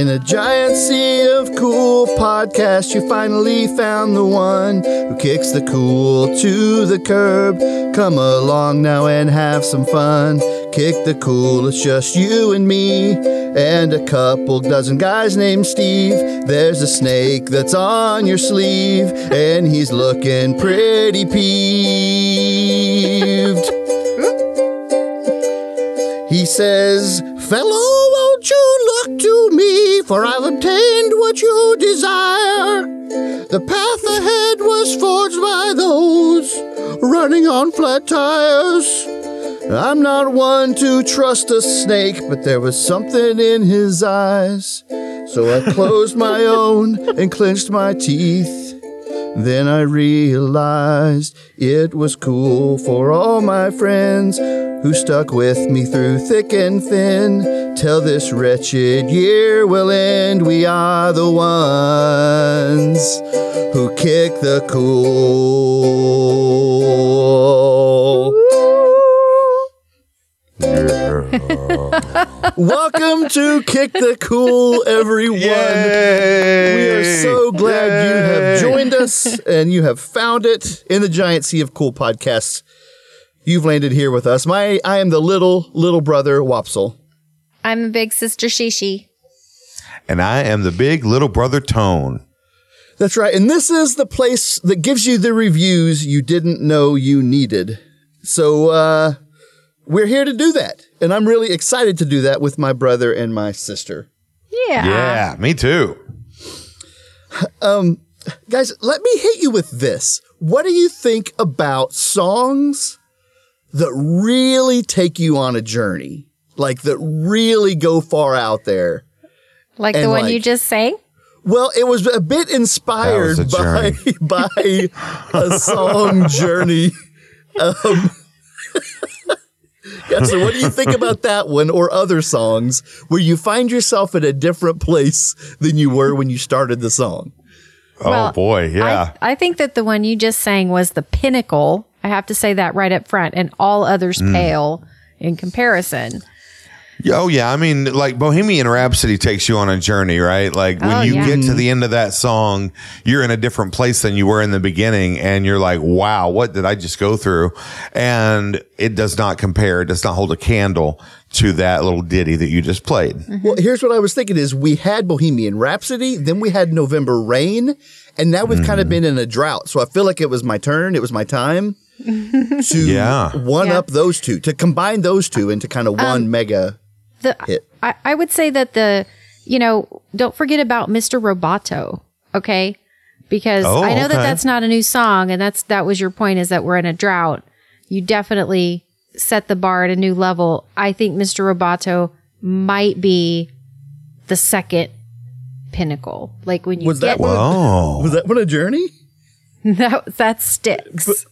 In a giant sea of cool podcasts, you finally found the one who kicks the cool to the curb. Come along now and have some fun. Kick the cool, it's just you and me. And a couple dozen guys named Steve. There's a snake that's on your sleeve, and he's looking pretty peeved. He says, Fellow, to me, for I've obtained what you desire. The path ahead was forged by those running on flat tires. I'm not one to trust a snake, but there was something in his eyes. So I closed my own and clenched my teeth. Then I realized it was cool for all my friends who stuck with me through thick and thin. Till this wretched year will end, we are the ones who kick the cool. Welcome to Kick the Cool, everyone. We are so glad you have joined us and you have found it in the giant sea of cool podcasts. You've landed here with us. My, I am the little little brother Wopsle. I'm a big sister Shishi. And I am the big little brother Tone. That's right, and this is the place that gives you the reviews you didn't know you needed. So uh, we're here to do that, and I'm really excited to do that with my brother and my sister. Yeah. Yeah, me too. Um, guys, let me hit you with this. What do you think about songs that really take you on a journey? Like that really go far out there? Like the And one you just sang? Well, it was a bit inspired a by by a song journey. Um, yeah, so what do you think about that one or other songs where you find yourself at a different place than you were when you started the song? Oh Well, boy, yeah. I, I think that the one you just sang was the pinnacle. I have to say that right up front, and all others Mm. pale in comparison. Oh yeah, I mean, like Bohemian Rhapsody takes you on a journey, right? Like when Oh, you yeah. get to the mm-hmm. end of that song, you're in a different place than you were in the beginning, and you're like, "Wow, what did I just go through?" And it does not compare. It does not hold a candle to that little ditty that you just played. Mm-hmm. Well, here's what I was thinking is we had Bohemian Rhapsody, then we had November Rain, and now we've kind of mm. been in a drought. So I feel like it was my turn, it was my time to Yeah. one Yeah. up those two, to combine those two into kind of one um, mega The hit. I, I would say that the you know don't forget about Mr. Roboto, okay? Because Oh, I know that that's not a new song, and that's that was your point is that we're in a drought. You definitely set the bar at a new level. I think Mr. Roboto might be the second pinnacle. Like when you Was that get one? Oh Was that one a journey? that that sticks.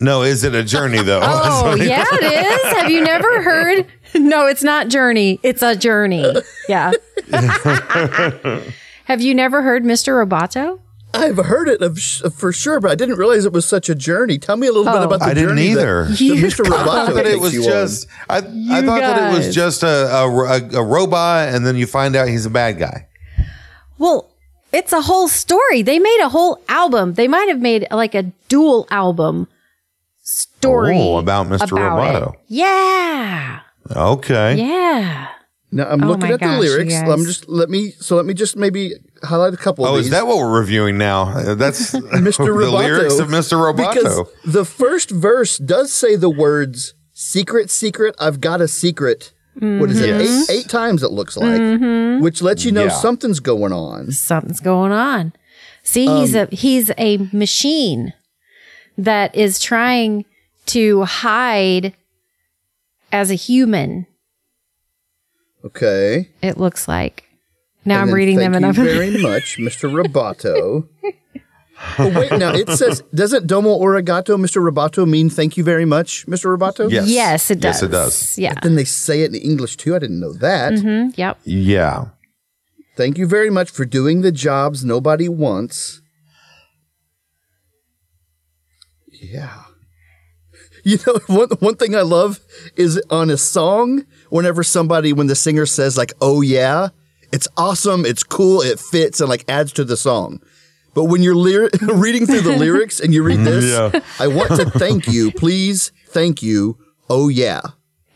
No, is it a journey though? Oh, yeah, it is. Have you never heard? No, it's not Journey. It's a journey. Yeah. Have you never heard Mr. Roboto? I've heard it of for sure, but I didn't realize it was such a journey. Tell me a little bit Oh. about the journey. I didn't journey either. that You Mr. Roboto but it was you just I, I You thought that it was just a, a, a, a robot and then you find out he's a bad guy. Well, it's a whole story. They made a whole album. They might have made like a dual album story Oh, about Mr. Roboto. it. Yeah. Okay. Yeah. Now I'm Oh looking at the gosh, you lyrics. guys. I'm just let me so let me just maybe highlight a couple. Oh, of is that what we're reviewing now? Uh, That's Mr. the Roboto? lyrics of Mr. Because the first verse does say the words "secret, secret, I've got a secret." What is it? Yes. Eight, eight times it looks like, which lets you know Yeah. something's going on. Something's going on. See, he's Um, a he's a machine that is trying to hide as a human. Okay. It looks like. Now And I'm then reading them thank and you I'm very much, Mr. Roboto. oh wait, now it says doesn't "domo arigato," Mr. Roboto mean "thank you very much," Mr. Roboto? Yes. Yes, it does. Yes, it does. Yeah. Then they say it in English too. I didn't know that. Mhm, Yep. Yeah. Thank you very much for doing the jobs nobody wants. Yeah. You know, one one thing I love is on a song. Whenever somebody, when the singer says like, "Oh yeah," it's awesome, it's cool, it fits, and like adds to the song. But when you're lyri- reading through the lyrics and you read mm, this, Yeah. I want to thank you, please, thank you. Oh yeah,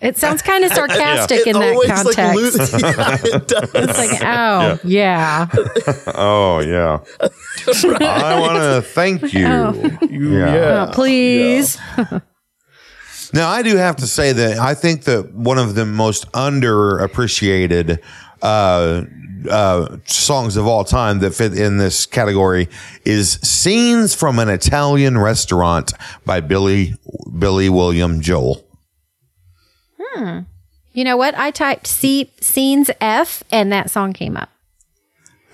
It sounds kind of sarcastic in that context. like lo- yeah, it does. it's like, oh, yeah. Oh yeah. I want to thank you. Oh. Yeah. Oh, please. Now I do have to say that I think that one of the most underappreciated uh, uh, songs of all time that fit in this category is "Scenes from an Italian Restaurant" by Billy Billy William Joel. Hmm. You know what? I typed C- scenes F and that song came up.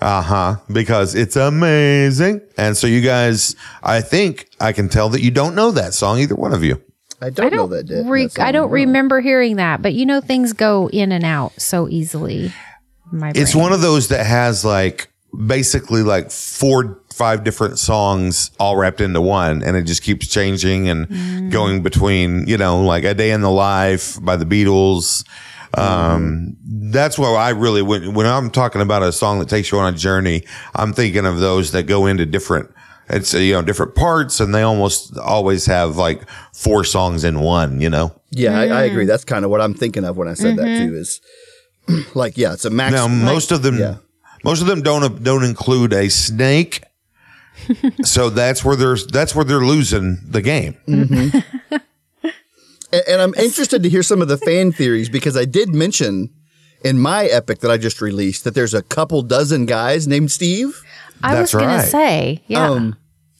Uh huh. Because it's amazing, and so you guys, I think I can tell that you don't know that song, either one of you. I don't, I know don't, that. Did, re- I don't remember hearing that, but you know, things go in and out so easily. in My It's brain. one of those that has like basically like four, five different songs all wrapped into one, and it just keeps changing and going between, you know, like A Day in the Life by the Beatles. Um, that's what I really, when, when I'm talking about a song that takes you on a journey, I'm thinking of those that go into different, it's, uh, you know, different parts, and they almost always have like four songs in one, you know? Yeah, I, I agree. Mm. That's kind of what I'm thinking of when I said that Mm-hmm. too. Is like, yeah, it's a max. Now, most of them, yeah. most of them don't don't include a snake. so that's where there's that's where they're losing the game. And, and I'm interested to hear some of the fan theories because I did mention in my epic that I just released that there's a couple dozen guys named Steve. I was That's going right. to say, yeah. Um,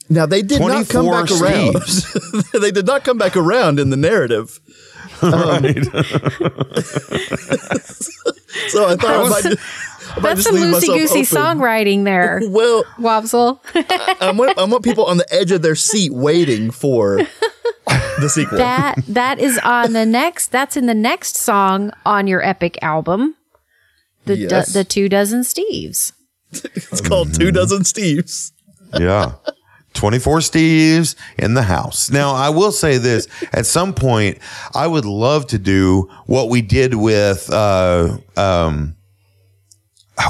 Now they did not come 24 back around. they did not come back around in the narrative. Um, so I thought I might, just- I might That's just some leave loosey goosey open. songwriting there, Well, Wopsle. I want, I want people on the edge of their seat waiting for the sequel. that that is on the next. That's in the next song on your epic album, the do- the two dozen Steves. It's called Two Dozen Steves. Yeah. 24 Steves in the house. Now, I will say this at some point, I would love to do what we did with, uh, um,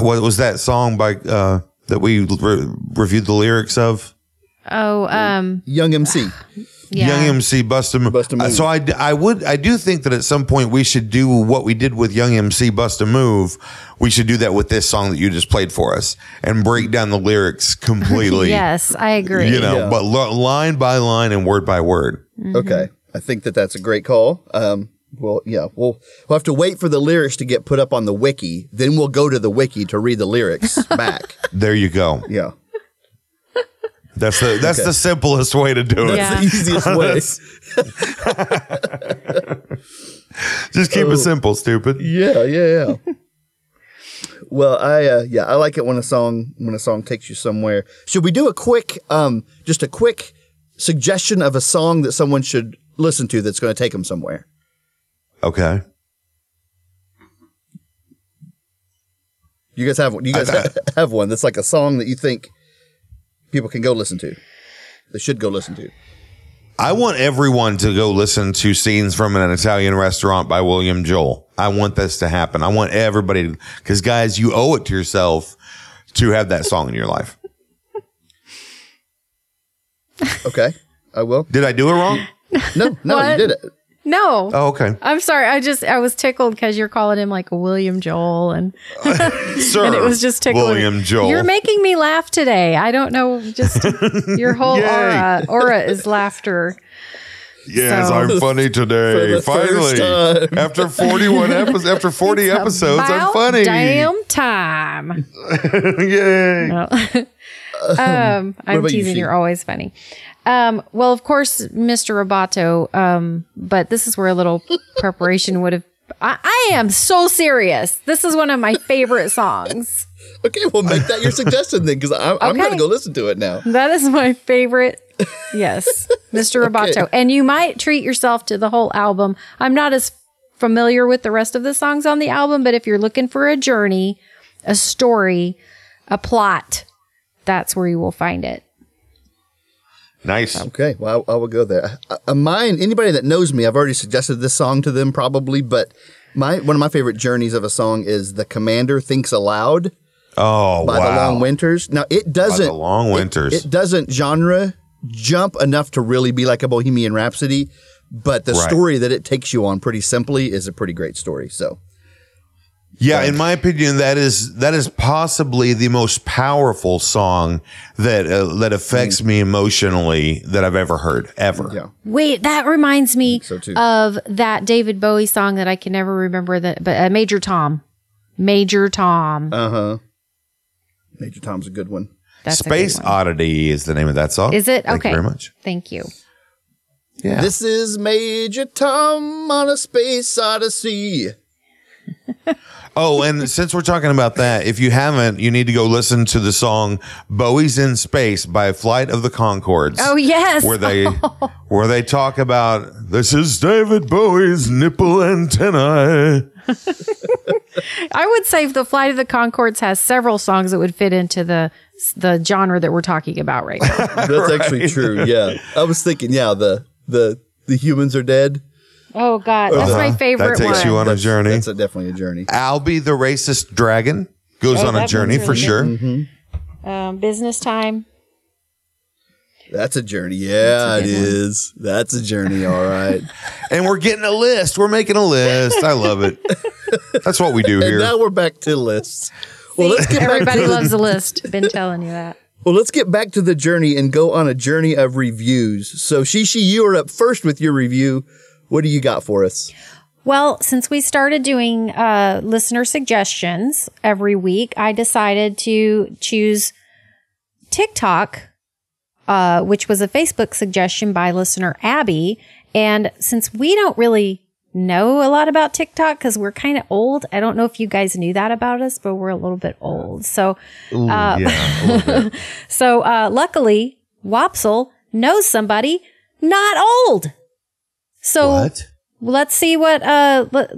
what was that song by, uh, that we re- reviewed the lyrics of? Oh, um, Young MC. Yeah. Young MC Bust a Move. Bust a Move. Uh, So I, d- I would I do think that at some point we should do what we did with Young MC Bust a Move. We should do that with this song that you just played for us and break down the lyrics completely. yes, I agree. You know, Yeah. but lo- line by line and word by word. Okay. I think that that's a great call. Um, well, yeah, we'll, we'll have to wait for the lyrics to get put up on the wiki. Then we'll go to the wiki to read the lyrics back. There you go. Yeah. That's the that's Okay. the simplest way to do it. Yeah. The easiest way. Just keep it simple, stupid. Yeah, yeah, yeah. well, I uh, yeah, I like it when a song when a song takes you somewhere. Should we do a quick um just a quick suggestion of a song that someone should listen to that's going to take them somewhere? Okay. You guys have one. You guys I- ha- have one that's like a song that you think people can go listen to. They should go listen to. I want everyone to go listen to scenes from an Italian restaurant by William Joel. I want this to happen. I want everybody because guys, you owe it to yourself to have that song in your life. Okay, I will. Did I do it wrong? No, no, you did it. No. Oh, okay. I'm sorry. I just I was tickled because you're calling him like William Joel and Sir, and it was just tickling. William Joel. You're making me laugh today. I don't know. Just your whole aura aura is laughter. yes, so- I'm funny today. For the first Finally, time. after 41 episodes, after 40 episodes, I'm funny. Damn time. Yay! um, I'm about you, teasing. You're always funny. Um, well, of course, Mr. Roboto. Um, but this is where a little preparation would have. I, I am so serious. This is one of my favorite songs. Okay, well, make that your suggestion then, because I'm, I'm going to go listen to it now. That is my favorite. Yes, Mr. Roboto. And you might treat yourself to the whole album. I'm not as familiar with the rest of the songs on the album, but if you're looking for a journey, a story, a plot, that's where you will find it. Nice. Okay, well, I, I will go there. Uh, uh, mine, anybody that knows me, I've already suggested this song to them probably, but my one of my favorite journeys of a song is "The Commander Thinks Aloud" Oh, by wow. the Long Winters. Now it doesn't The Long it- Winters. It, doesn't genre jump enough to really be like a Bohemian Rhapsody, but the Right. story that it takes you on pretty simply is a pretty great story. So Yeah, in my opinion, that is that is possibly the most powerful song that uh, that affects me emotionally that I've ever heard ever. yeah, Wait, that reminds me so too. of that David Bowie song that I can never remember that, but uh, Major Tom. Major Tom. uh huh. Major Tom's a good one. That's a good Space one. Oddity is the name of that song. Is it? Thank okay. you very much. Thank you. Yeah. This is Major Tom on a space odyssey. Oh, and since we're talking about that, if you haven't, you need to go listen to the song "Bowie's in Space" by Flight of the Conchords. Oh yes. where they where they talk about this is David Bowie's nipple antennae. I would say the Flight of the Conchords has several songs that would fit into the the genre that we're talking about right now. That's actually true. Yeah, I was thinking. Yeah, the the the humans are dead. Oh God, that's my favorite That takes one. you on a journey. That's a, definitely a journey. Albi the racist dragon goes Oh, on a one's journey for really sure. Mm-hmm. um, business time. That's a journey. Yeah, it good one. is. That's a journey. All right. And we're getting a list. We're making a list. I love it. That's what we do and here. now we're back to lists. Well, let's get back Everybody to loves a list. Been telling you that. well, let's get back to the journey and go on a journey of reviews. So, Shishi, you are up first with your review. What do you got for us? Well, since we started doing uh, listener suggestions every week, I decided to choose TikTok, uh, which was a Facebook suggestion by listener Abby. And since we don't really know a lot about TikTok because we're kind of old, I don't know if you guys knew that about us, but we're a little bit old. So, Ooh, yeah, little bit. so uh, luckily, Wopsle knows somebody not old. So What? let's see what uh let,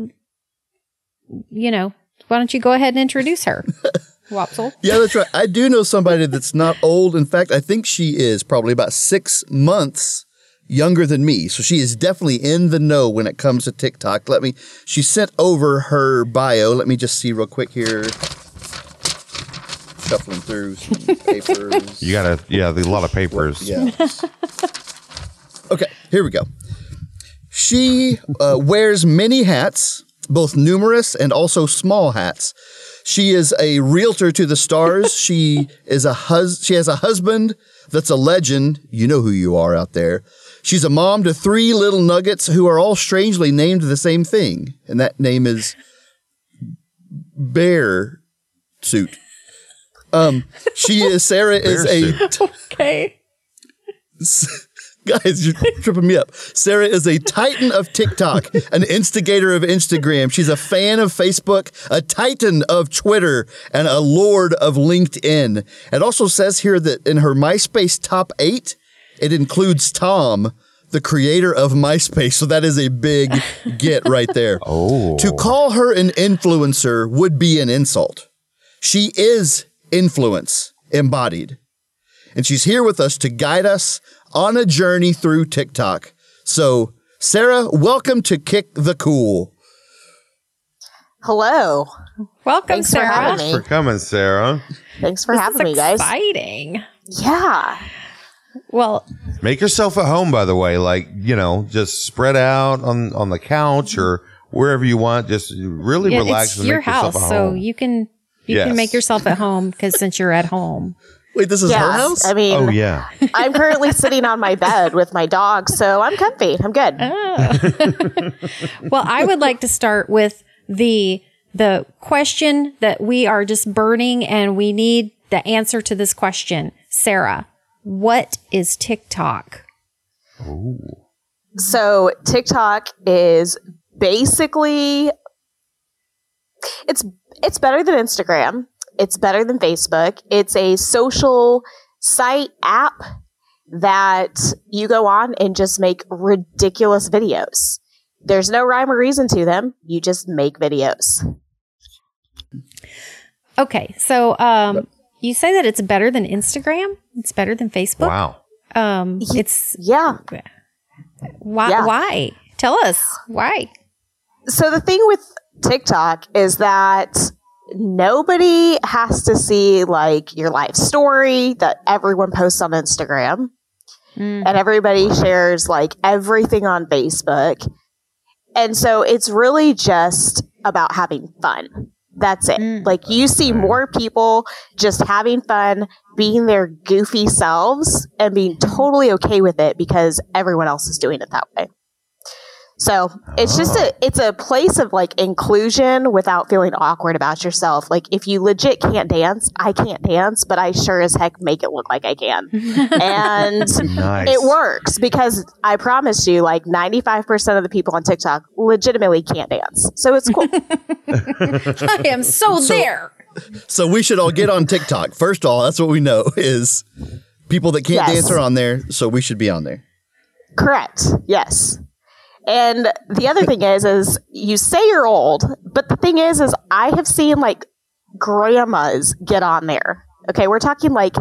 you know why don't you go ahead and introduce her wopsle Yeah, that's right. I do know somebody that's not old. In fact, I think she is probably about six months younger than me. So she is definitely in the know when it comes to TikTok. Let me, she sent over her bio. Let me just see real quick here. Shuffling through some papers. You gotta, yeah, a lot of papers. Yeah. okay, here we go. She uh, wears many hats, both numerous and also small hats. She is a realtor to the stars. she is a hus- she has a husband that's a legend. You know who you are out there. She's a mom to three little nuggets who are all strangely named the same thing, and that name is Bear Suit. Um, she is Sarah is Bear a okay Guys, you're tripping me up. Sarah is a titan of TikTok, an instigator of Instagram. She's a fan of Facebook, a titan of Twitter, and a lord of LinkedIn. It also says here that in her MySpace top eight, it includes Tom, the creator of MySpace. So that is a big get right there. Oh. To call her an influencer would be an insult. She is influence embodied. And she's here with us to guide us on a journey through TikTok. So, Sarah, welcome to Kick the Cool. Hello. welcome Thanks for sarah having me. For coming, Sarah. Thanks for This having is me, guys. exciting Yeah. well Make yourself at home, by the way. Like, you know, just spread out on, on the couch or wherever you want. Just really yeah, relax it's and your make yourself house at so you can you Yes. can make yourself at home because since you're at home Wait, this is her house? I mean, oh, yeah. I'm currently sitting on my bed with my dog, so I'm comfy. I'm good. Oh. well i would like to start with the the question that we are just burning and we need the answer to this question sarah what is tiktok So TikTok is basically it's it's better than Instagram. It's better than Facebook. It's a social site app that you go on and just make ridiculous videos. There's no rhyme or reason to them. You just make videos. Okay, so um, you say that it's better than Instagram? It's better than Facebook? Wow. Um, it's Yeah. why? Yeah. Why? Tell us why. So the thing with TikTok is that nobody has to see like your life story that everyone posts on Instagram Mm. and everybody shares like everything on Facebook. And so it's really just about having fun. That's it. Mm. Like you see more people just having fun, being their goofy selves and being totally okay with it because everyone else is doing it that way. So it's just a it's a place of like inclusion without feeling awkward about yourself. Like if you legit can't dance, I can't dance, but I sure as heck make it look like I can. and Nice. it works because I promise you, like 95% of the people on TikTok legitimately can't dance. So it's cool. I am so, there. So we should all get on TikTok. First of all, that's what we know is people that can't Yes. dance are on there, so we should be on there. Correct. Yes. And the other thing is, is you say you're old, but the thing is, is I have seen like grandmas get on there. Okay, we're talking like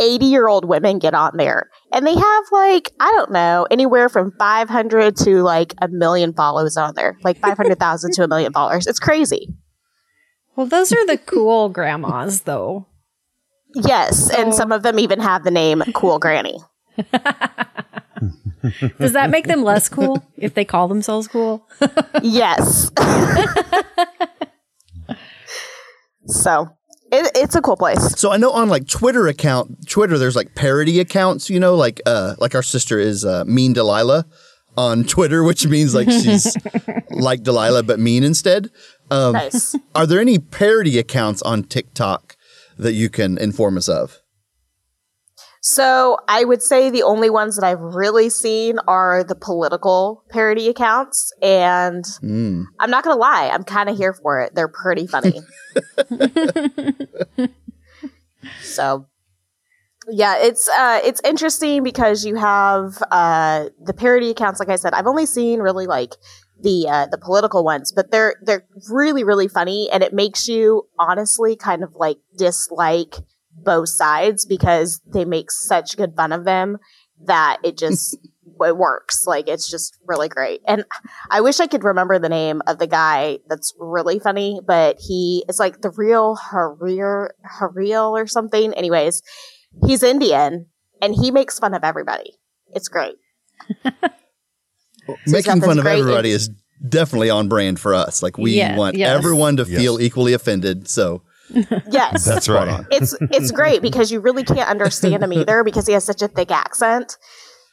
80 year old women get on there, and they have like I don't know anywhere from 500 to like a million followers on there, like 500,000 to a million followers. It's crazy. Well, those are the cool grandmas, though. Yes, and some of them even have the name Cool Granny. Does that make them less cool if they call themselves cool? yes. so it, it's a cool place. So I know on like Twitter account, Twitter, there's like parody accounts, you know, like uh like our sister is uh, Mean Delilah on Twitter, which means like she's like Delilah but mean instead. Um, Nice. Are there any parody accounts on TikTok that you can inform us of? So I would say the only ones that I've really seen are the political parody accounts, and Mm. I'm not gonna lie, I'm kind of here for it. They're pretty funny. so yeah, it's uh, it's interesting because you have uh, the parody accounts. Like I said, I've only seen really like the uh, the political ones, but they're they're really really funny, and it makes you honestly kind of like dislike both sides because they make such good fun of them that it just it works. Like it's just really great. And I wish I could remember the name of the guy that's really funny, but he is like the real Harir Haril or something. Anyways, he's Indian and he makes fun of everybody. It's great. Making fun of everybody is definitely on brand for us. Like we Yeah, want yes. everyone to Yes. feel equally offended. So Yes. That's right. it's it's great because you really can't understand him either because he has such a thick accent.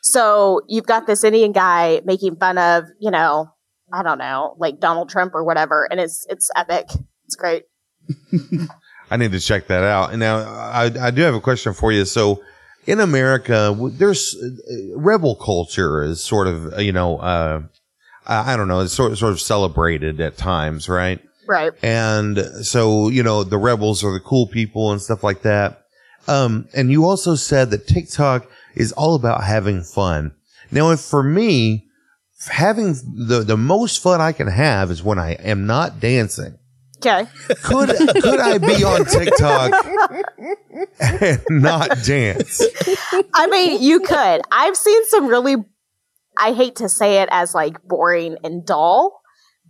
So you've got this Indian guy making fun of, you know, I don't know, like Donald Trump or whatever, and it's it's epic. It's great. I need to check that out. And now I, I do have a question for you. So in America, there's uh, rebel culture is sort of, uh, you know, uh, I I don't know, it's sort sort of celebrated at times, right? Right. And so, you know, the rebels are the cool people and stuff like that. Um, and you also said that TikTok is all about having fun. Now, if for me, having the, the most fun I can have is when I am not dancing. Okay. Could could I be on TikTok and not dance? I mean, you could. I've seen some really, I hate to say it as like boring and dull,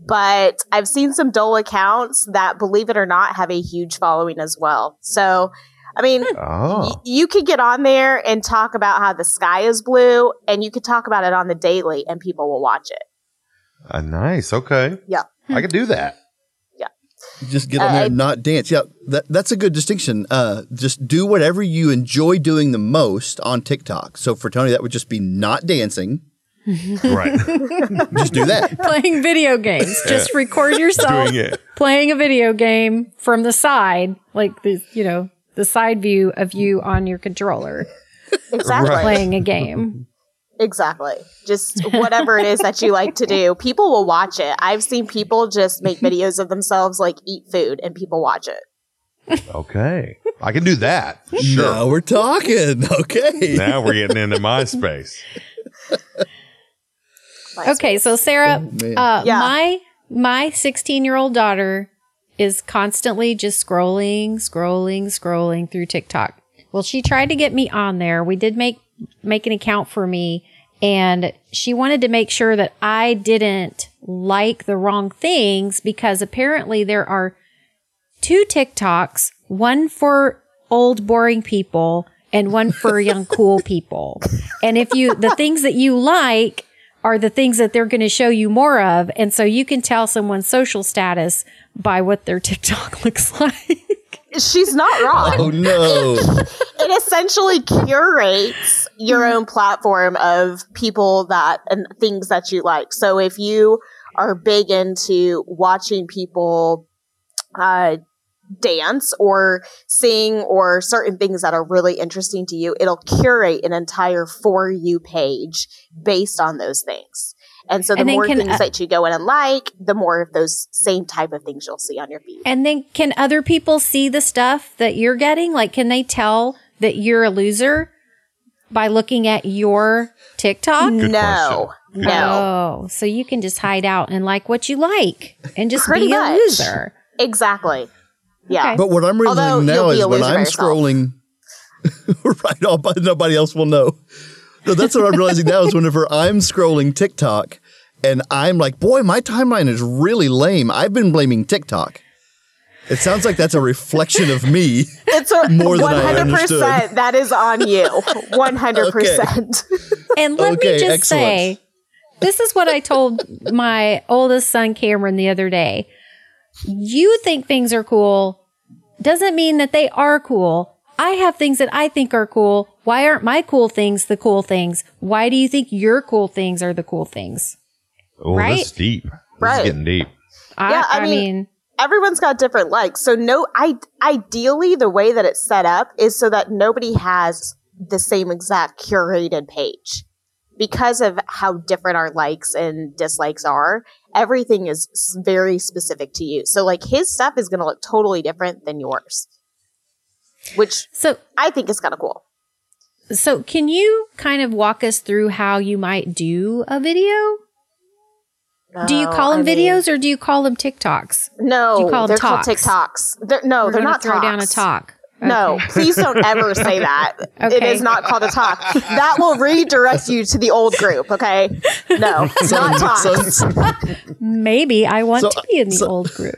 but I've seen some dull accounts that, believe it or not, have a huge following as well. So, I mean, y- Oh, you could get on there and talk about how the sky is blue, and you could talk about it on the daily, and people will watch it. uh, nice. Okay. Yeah. I could do that. Yeah. Just get on Uh, there I- and not dance. Yeah, that, that's a good distinction. Uh, just do whatever you enjoy doing the most on TikTok. So for Tony, that would just be not dancing. Right. Just do that. playing video games. Just record yourself Doing it. playing a video game from the side, like the you know the side view of you on your controller Exactly. Right. playing a game. Exactly. Just whatever it is that you like to do, people will watch it. I've seen people just make videos of themselves like eat food, and people watch it. Okay. I can do that. Sure. Now we're talking. Okay. Now we're getting into my space. Okay, so Sarah, man. uh, Yeah. my my 16 year old daughter is constantly just scrolling, scrolling, scrolling through TikTok. Well, she tried to get me on there. We did make make an account for me and she wanted to make sure that I didn't like the wrong things because apparently there are two TikToks, one for old boring people and one for young cool people. And if you the things that you like are the things that they're going to show you more of and so you can tell someone's social status by what their TikTok looks like. She's not wrong. Oh no. it essentially curates your own platform of people that and things that you like. So if you are big into watching people uh, dance or sing or certain things that are really interesting to you, it'll curate an entire for you page based on those things. And so the And more can, things uh, that you go in and like, the more of those same type of things you'll see on your feed. And then can other people see the stuff that you're getting? Like, can they tell that you're a loser by looking at your TikTok? no, no. Oh, so you can just hide out and like what you like and just Pretty be a much. loser. Exactly. Yeah. Okay. But what I'm Although realizing now is when I'm scrolling, right on, but nobody else will know. No, that's what I'm realizing now is whenever I'm scrolling TikTok and I'm like, boy, my timeline is really lame. I've been blaming TikTok. It sounds like that's a reflection of me. It's a More than I 100% understood. that is on you. 100%. And let Okay, me just excellent. say, this is what I told my oldest son, Cameron, the other day. You think things are cool doesn't mean that they are cool. I have things that I think are cool. Why aren't my cool things the cool things? Why do you think your cool things are the cool things? Oh, Right? that's deep. This Right. is getting deep. Yeah, I I, mean- mean, Everyone's got different likes. So no I ideally the way that it's set up is so that nobody has the same exact curated page. Because of how different our likes and dislikes are, everything is very specific to you. So like his stuff is going to look totally different than yours. Which so I think is kind of cool. So, can you kind of walk us through how you might do a video? Do you call them I mean- videos or do you call them TikToks? No, Do you call them they're talks? called TikToks. They're, no, We're they're not throw down a talks. Talk. No, please don't ever say that. It Okay. is not called a talk. That will redirect you to the old group, okay? No, it's not talks. So, Maybe I want So- to be in the so- old group.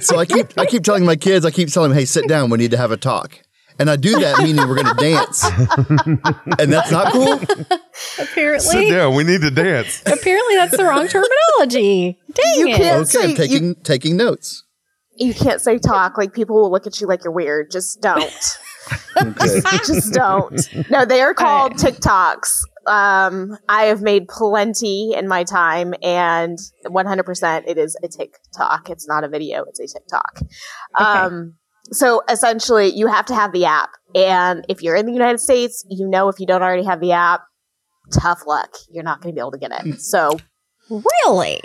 so I keep I keep telling my kids, I keep telling them, hey, sit down, we need to have a talk. And I do that meaning we're gonna dance. and that's not cool? Apparently. Sit Apparently, down. We need to dance. apparently that's the wrong terminology. Dang You it! can't Okay, say I'm taking taking notes. You, you can't say talk. Like people will look at you like you're weird. Just don't. Okay. Just don't. No, they are called TikToks. Um, I have made plenty in my time, and 100% it is a TikTok. It's not a video; it's a TikTok. Um, so essentially, you have to have the app, and if you're in the United States, you know if you don't already have the app, tough luck. You're not going to be able to get it. So Really?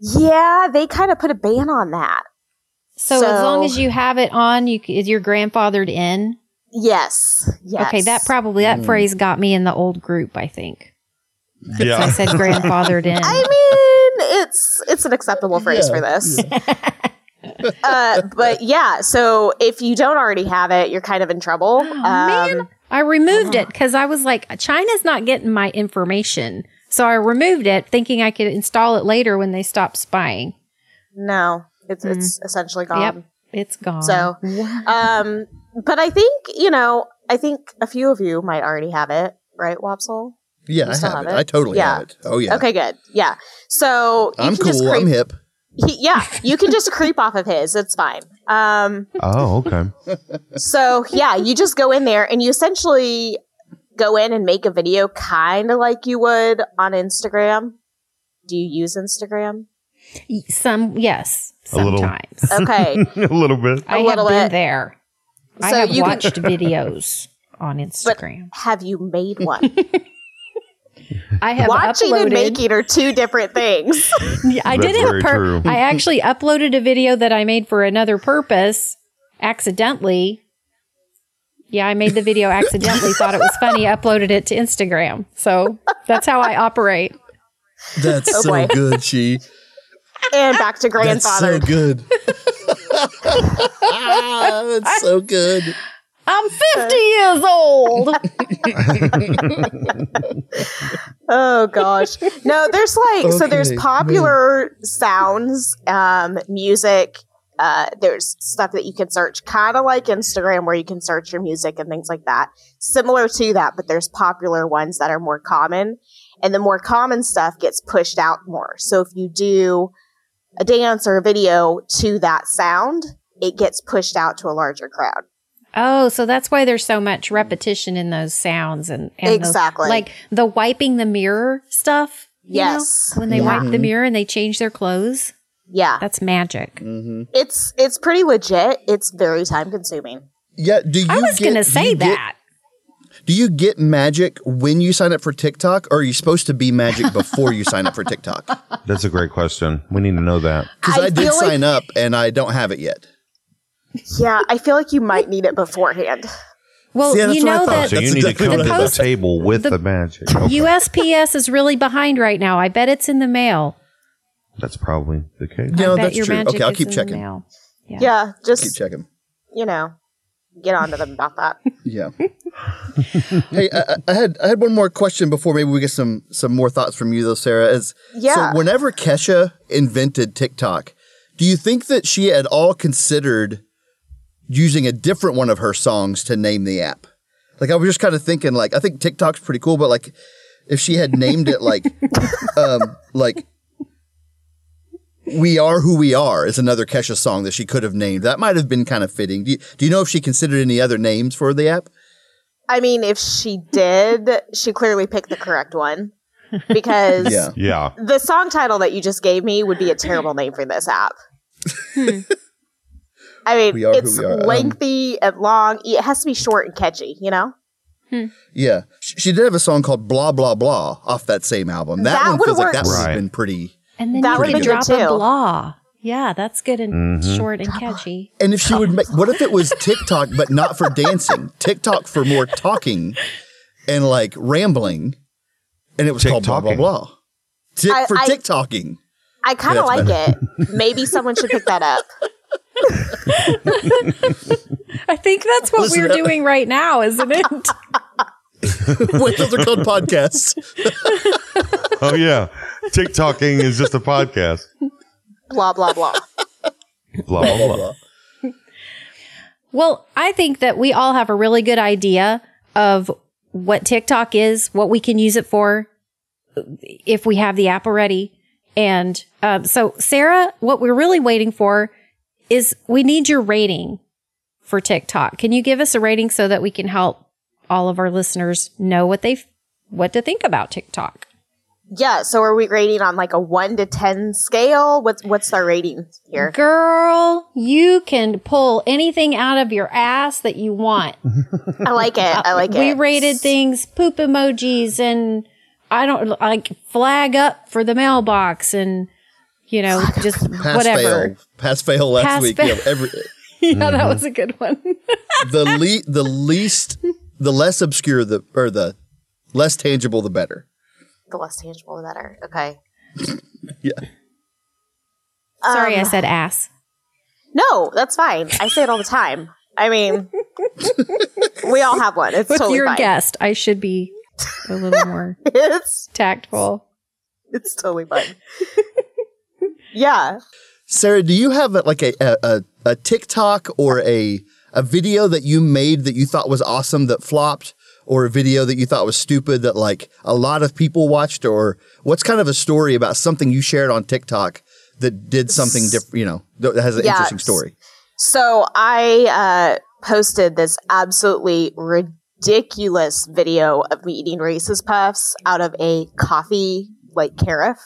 yeah, they kind of put a ban on that. So, as long as you have it on, you is your grandfathered in. Yes. Yes. Okay, that probably that phrase got me in the old group. I think Because I said grandfathered in. I mean, it's it's an acceptable phrase Yeah, for this. uh, but yeah, so if you don't already have it, you're kind of in trouble. Oh, man. Um, I removed it because I was like, China's not getting my information. So I removed it thinking I could install it later when they stop spying. no, it's it's essentially gone. Yep, it's gone. So, um, but I think you know, I think a few of you might already have it, right, Wopsle? Yeah, I have have it. it? I totally Yeah. have it. Oh yeah. Okay, good. Yeah. So I'm cool. creep, I'm hip. he- yeah, you can just creep off of his. It's fine. Um, Oh, okay. So yeah, you just go in there and you essentially go in and make a video kind of like you would on Instagram. Do you use Instagram? Some yes, A little. sometimes Okay. a little bit. I have little been bit. there. I So have you can- watched videos on Instagram. Have you made one? I have Watching uploaded. and making are two different things. Yeah, I did it. Per- I actually uploaded a video that I made for another purpose accidentally. Yeah, I made the video accidentally, thought it was funny, uploaded it to Instagram. So that's how I operate. That's Oh, so boy. good, she. And back to That's so good. good. That's so good. I'm 50 years old. Oh gosh. No, there's like so there's Okay, popular sounds, um, music. Uh, there's stuff that you can search, kind of like Instagram, where you can search your music and things like that. Similar to that, but there's popular ones that are more common, and the more common stuff gets pushed out more. So if you do a dance or a video to that sound, it gets pushed out to a larger crowd. Oh, so that's why there's so much repetition in those sounds and, and those- Exactly. like the wiping the mirror stuff. you know? Yes. when they Yeah. wipe the mm-hmm. mirror and they change their clothes. Yeah, That's magic. Mm-hmm. it's it's pretty legit. It's very time consuming. Yeah. Do you I was get- going to say get- that. Do you get magic when you sign up for TikTok, or are you supposed to be magic before you sign up for TikTok? That's a great question. We need to know that. Because I, I did feel like- sign up and I don't have it yet. Yeah, I feel like you might need it beforehand. Well, Yeah, you know that So you That's need to come what to I the table with the, The- magic. Okay. USPS is really behind right now. I bet it's in the mail. That's probably the case. You know, I bet that's your true. magic Okay, I'll keep checking. Yeah. Yeah, just Keep checking. you know, get on to them about that. Yeah. hey, I, I- had I had one more question before maybe we get some some more thoughts from you though, Sarah. Is Yeah. so whenever Kesha invented TikTok, do you think that she at all considered using a different one of her songs to name the app? Like I was just kind of thinking, like I think TikTok's pretty cool, but like if she had named it like um like we Are Who We Are is another Kesha song that she could have named. That might have been kind of fitting. Do you, do you know if she considered any other names for the app? I mean, if she did, she clearly picked the correct one because Yeah. Yeah. the song title that you just gave me would be a terrible name for this app. I mean, We are who it's we are. Um, lengthy and long. It has to be short and catchy, you know? Yeah. She, she did have a song called Blah Blah Blah off that same album. That, That one would've feels like that worked. would have been pretty. And then That you would've could been drop a blah. Yeah, that's good and Mm-hmm. short and catchy. And if she would make, what if it was TikTok, but not for dancing? TikTok for more talking and like rambling. And it was called blah, blah, blah. Tick, I- for I- TikToking. I kind of Yeah, like that's it. Maybe someone should pick that up. I think that's what Listen we're up. doing right now, isn't it? Wait, those are called podcasts. Oh yeah. TikToking is just a podcast. Blah, blah, blah. Blah blah blah. blah. well, I think that we all have a really good idea of what TikTok is, what we can use it for if we have the app already. And um, so, Sarah, what we're really waiting for is we need your rating for TikTok. Can you give us a rating so that we can help all of our listeners know what they what to think about TikTok? Yeah, so are we rating on like a 1 to 10 scale? What's what's our rating here? Girl, you can pull anything out of your ass that you want. I like it. I like it. we rated things poop emojis and I don't like flag up for the mailbox and you know just Pass whatever. fail. Pass fail last Pass week. fail. Yeah, every, Yeah, that mm-hmm. was a good one. the le- the least, the less obscure, the or the less tangible, the better. The less tangible, the better. Okay. Yeah. Sorry, I Um, said ass. No, that's fine. I say it all the time. I mean, we all have one. It's With totally your fine. guest, I should be a little more It's tactful. it's totally fine. yeah. Sarah, do you have like a, a, a, a TikTok or a a video that you made that you thought was awesome that flopped, or a video that you thought was stupid that like a lot of people watched, or what's kind of a story about something you shared on TikTok that did something different? You know, that has an Yeah, interesting story. So I uh, posted this absolutely ridiculous video of me eating Reese's Puffs out of a coffee like carafe.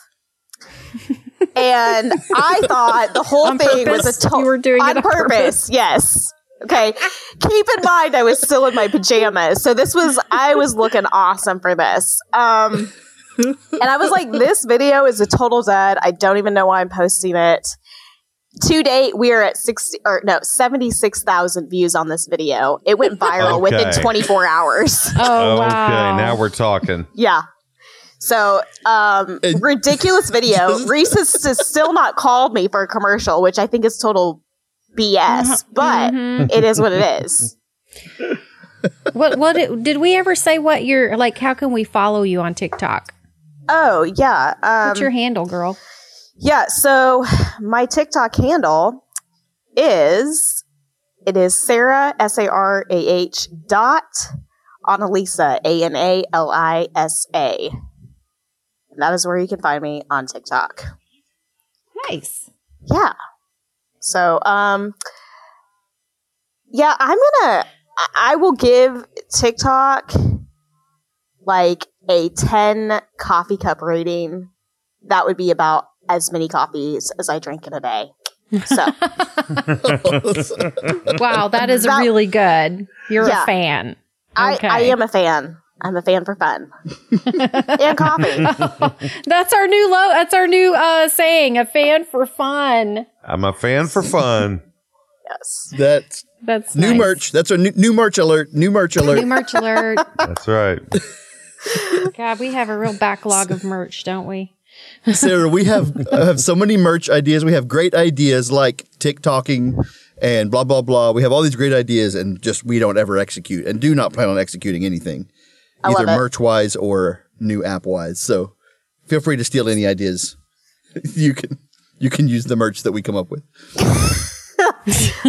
and I thought the whole On thing was a total You were doing on it on purpose. Yes. Okay. Keep in mind I was still in my pajamas. So this was I was looking awesome for this. Um and I was like, this video is a total dud. I don't even know why I'm posting it. To date, we are at 60 or no, 76,000 views on this video. It went viral within 24 hours. Oh, okay, wow. now we're talking. yeah. So, um, ridiculous video. Reese's has still not called me for a commercial, which I think is total BS, but Mhm. it is what it is. What what did, did we ever say what your like how can we follow you on TikTok? Oh yeah. Um, What's your handle, girl? Yeah, so my TikTok handle is it is Sarah S A R A H dot Analisa A N A L I S A. And that is where you can find me on TikTok. Nice. Yeah. So um yeah, I'm gonna I- will give TikTok like a 10 coffee cup rating. That would be about as many coffees as I drink in a day. So Wow, that is That- really good. You're Yeah. a fan. I, I am a fan. I'm a fan for fun and coffee. That's our new low. That's our new uh, saying. A fan for fun. I'm a fan for fun. Yes. That's That's new nice. merch. That's our new, new merch alert. New merch alert. New merch alert. That's right. God, we have a real backlog of merch, don't we? Sarah, we have uh, have so many merch ideas. We have great ideas like TikToking and blah blah blah. We have all these great ideas, and just we don't ever execute, and do not plan on executing anything, I either merch wise or new app wise. So feel free to steal any ideas. you can you can use the merch that we come up with.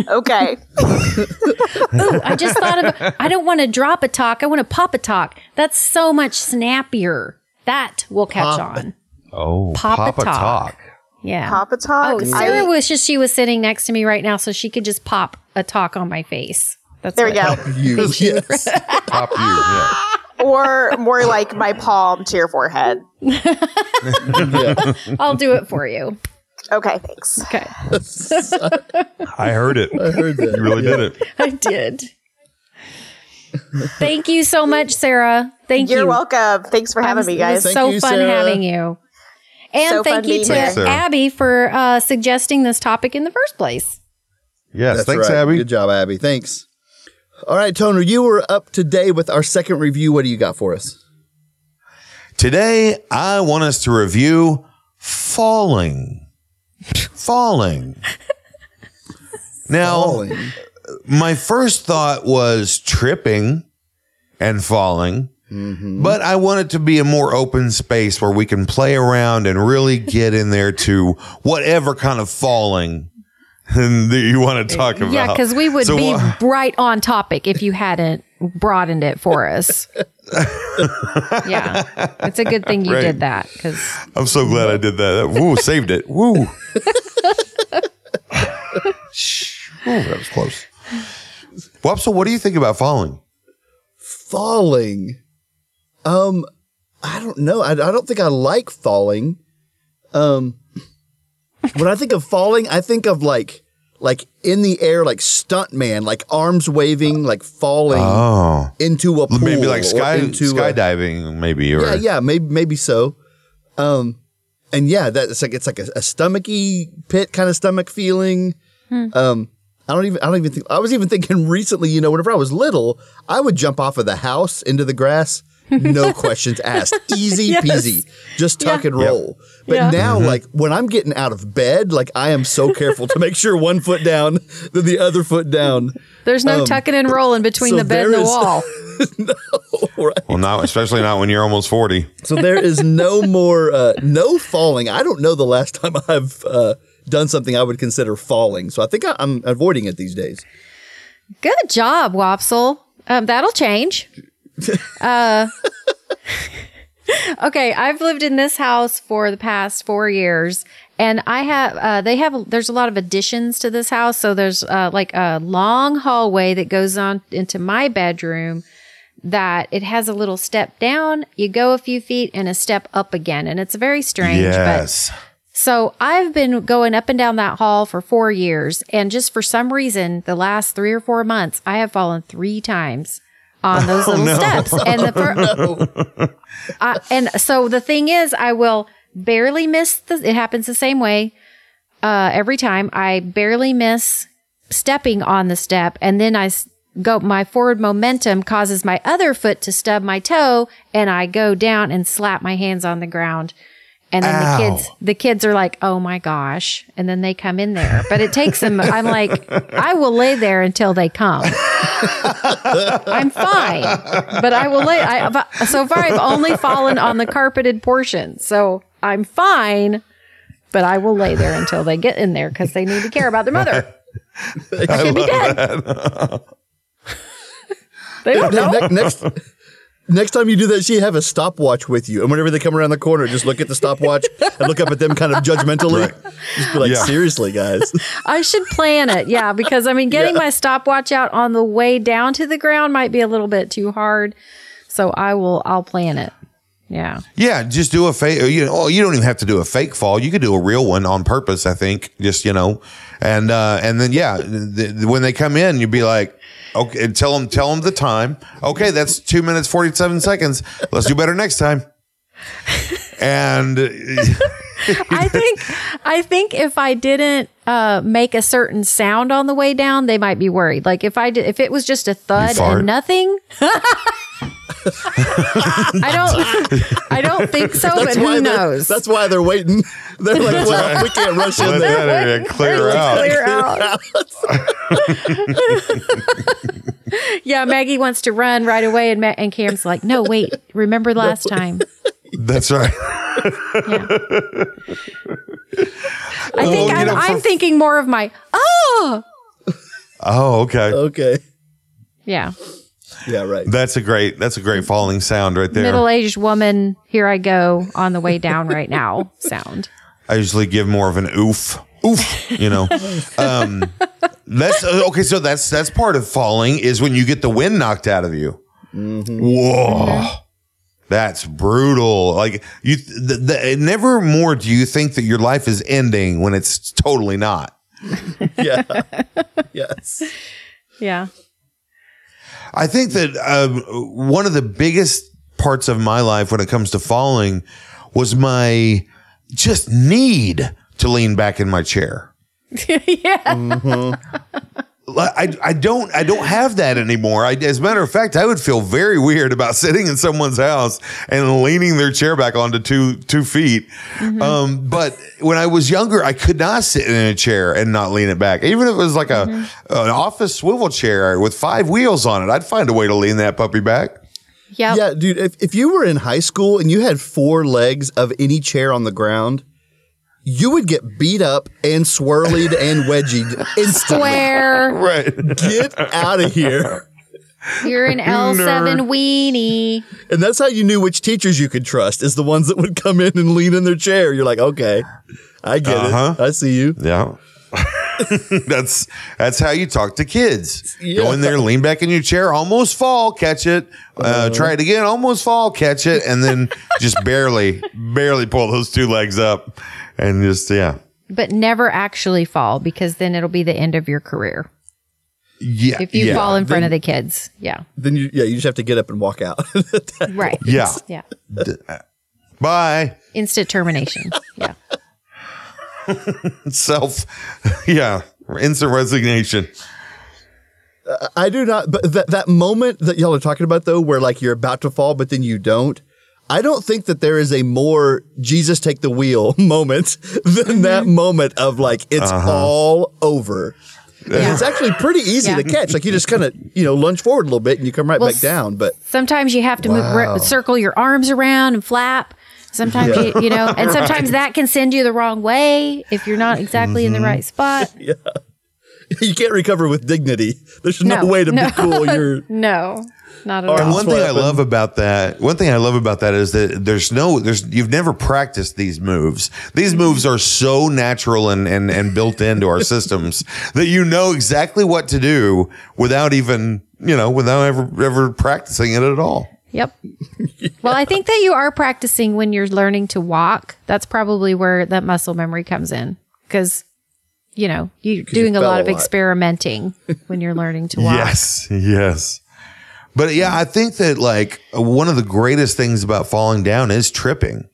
Okay. Ooh, I just thought of. I don't want to drop a talk. I want to pop a talk. That's so much snappier. That will catch Pop. on. Oh, Papa a Talk. Talk. Yeah. Papa talk. Oh, Sarah I- was just she was sitting next to me right now, so she could just pop a talk on my face. That's there we what- go. You yes. Pop you. Yeah. Or more like my palm to your forehead. I'll do it for you. Okay, thanks. Okay, I heard it. I heard that. You really did it. I did. Thank you so much, Sarah. Thank You're you. welcome. Thanks for having I'm- me, It guys. was so you, fun Sarah. having you. And So thank you to here. Thanks, Abby for uh, suggesting this topic in the first place. Yes. That's thanks, right. Abby. Good job, Abby. Thanks. All right, Toner, you were up today with our second review. What do you got for us? Today, I want us to review falling. falling. Now, Falling. my first thought was tripping and falling, mm-hmm. but I want it to be a more open space where we can play around and really get in there to whatever kind of falling that you want to talk about. Yeah, because we would So be wha- right on topic if you hadn't broadened it for us. yeah, it's a good thing you Right. did that because I'm so glad I did that. That- Woo, saved it. Woo. Shh. Woo, that was close. Well, so what do you think about falling? falling. Um, I don't know. I, I don't think I like falling. Um, when I think of falling, I think of like like in the air, like stuntman, like arms waving, like falling Oh, into a pool, maybe like sky into a- skydiving, maybe or yeah, yeah, maybe maybe so. Um, and yeah, that's like it's like a, a stomachy pit kind of stomach feeling. Um, I don't even I don't even think I was even thinking recently. You know, whenever I was little, I would jump off of the house into the grass, no questions asked, easy peasy, just tuck and roll. But Yeah. now, like when I'm getting out of bed, like I am so careful to make sure one foot down, then the other foot down. there's no Um, tucking and rolling between so the bed and the is- wall. right? well, not especially not when you're almost forty. So there is no more, uh, no falling. I don't know the last time I've uh, done something I would consider falling. So I think I, I'm avoiding it these days. Good job, Wopsle. Um, that'll change. Uh, okay, I've lived in this house for the past four years, and I have. Uh, they have. There's a lot of additions to this house, so there's uh, like a long hallway that goes on into my bedroom. That it has a little step down, you go a few feet, and a step up again, and it's very strange. But Yes. so I've been going up and down that hall for four years, and just for some reason, the last three or four months, I have fallen three times on those little steps. And the fir- I, and so the thing is, I will barely miss the. It happens the same way uh, every time. I barely miss stepping on the step, and then I go. My forward momentum causes my other foot to stub my toe, and I go down and slap my hands on the ground. And then Ow. the kids, the kids are like, "Oh my gosh!" And then they come in there, but it takes them. I'm like, I will lay there until they come. I'm fine, but I will lay. I, but- so far, I've only fallen on the carpeted portion, so I'm fine. But I will lay there until they get in there because they need to care about their mother. I could be dead. they don't know. Ne- next, next time you do that, she have a stopwatch with you, and whenever they come around the corner, just look at the stopwatch and look up at them kind of judgmentally. Just be like, Yeah. seriously, guys. I should plan it. Yeah, because I mean, getting my stopwatch out on the way down to the ground might be a little bit too hard. So I will. I'll plan it. Yeah. Yeah, just do a fake. You know, you don't even have to do a fake fall. You could do a real one on purpose. I think. Just you know, and uh, and then yeah, th- th- when they come in, you'd be like, okay, and tell them tell them the time. Okay, that's two minutes forty seven seconds. Let's do better next time. And I think I think if I didn't uh, make a certain sound on the way down, they might be worried. Like if I did, if it was just a thud and nothing. I don't. I don't think so, but who knows? That's why they're waiting. They're like, well, we can't rush in there. that area clear out. Clear out. yeah, Maggie wants to run right away, and Ma- and Cam's like, "No, wait. Remember last time." That's right. yeah. I oh, think you I'm, know, I'm for- thinking more of my oh Oh, okay. Okay. yeah Yeah, right. That's a great. That's a great falling sound right there. middle aged woman. Here I go on the way down right now. Sound. I usually give more of an oof, oof. You know, um, that's uh, okay. So that's that's part of falling is when you get the wind knocked out of you. Whoa, that's brutal. Like you, the, the, never more do you think that your life is ending when it's totally not. Yeah. yes. Yeah. I think that um, one of the biggest parts of my life when it comes to falling was my just need to lean back in my chair. yeah. Like, I, I don't I don't have that anymore. I, as a matter of fact, I would feel very weird about sitting in someone's house and leaning their chair back onto two two feet. Um, but when I was younger, I could not sit in a chair and not lean it back, even if it was like a an office swivel chair with five wheels on it. I'd find a way to lean that puppy back. Yep. Yeah, dude, if, if you were in high school and you had four legs of any chair on the ground, you would get beat up and swirled and wedgied instantly. Square. Right. Get out of here. You're an L7 weenie. And that's how you knew which teachers you could trust is the ones that would come in and lean in their chair. You're like, okay, I get Uh-huh. it. I see you. Yeah. that's that's how you talk to kids. Go in there, lean back in your chair, almost fall, catch it. Uh, try it again, almost fall, catch it, and then just barely, barely pull those two legs up, and just yeah, But never actually fall because then it'll be the end of your career. yeah. If you yeah. fall in front of the kids. Yeah. Then you, yeah, you just have to get up and walk out. Right. Yeah. Yeah. Bye. Instant termination. Yeah. Self. Yeah. Instant resignation. I do not, but that, that moment that y'all are talking about though, where like you're about to fall, but then you don't. I don't think that there is a more Jesus take the wheel moment than mm-hmm. that moment of like, it's uh-huh. all over. Yeah. It's actually pretty easy Yeah. to catch. Like you just kind of, you know, lunge forward a little bit and you come right Well, back down. But Sometimes you have to move, circle your arms around and flap. Sometimes Yeah. you, you know, and sometimes that can send you the wrong way if you're not exactly Mm-hmm. in the right spot. yeah. you can't recover with dignity. There's no, No, way to no. be cool. You're No, not at all. And one thing I love about that, one thing I love about that is that there's no, there's, you've never practiced these moves. These moves are so natural and, and, and built into our systems that you know exactly what to do without even, you know, without ever, ever practicing it at all. Yep. Well, I think that you are practicing when you're learning to walk. That's probably where that muscle memory comes in because, you know, you're doing a fell lot a of lot. experimenting when you're learning to walk. Yes. Yes. But yeah, I think that like one of the greatest things about falling down is tripping.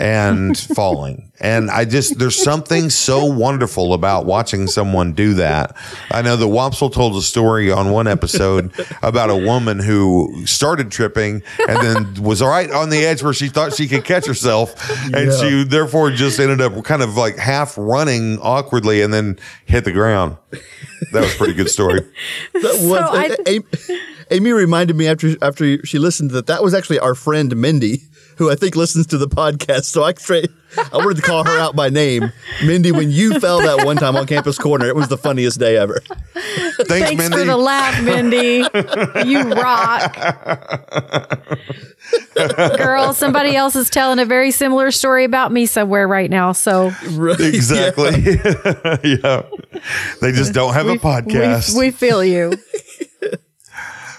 And falling. And I just, there's something so wonderful about watching someone do that. I know the Wopsle told a story on one episode about a woman who started tripping and then was right on the edge where she thought she could catch herself. And she therefore just ended up kind of like half running awkwardly and then hit the ground. That was a pretty good story. That was I- A- A- Amy reminded me after after she listened that that was actually our friend Mindy, who I think listens to the podcast. So I tra- I wanted to call her out by name, Mindy. When you fell that one time on Campus Corner, it was the funniest day ever. Thanks, Thanks Mindy. for the laugh, Mindy. you rock. Girl, somebody else is telling a very similar story about me somewhere right now. So Right. Exactly. Yeah. They just don't have a podcast. we, we feel you.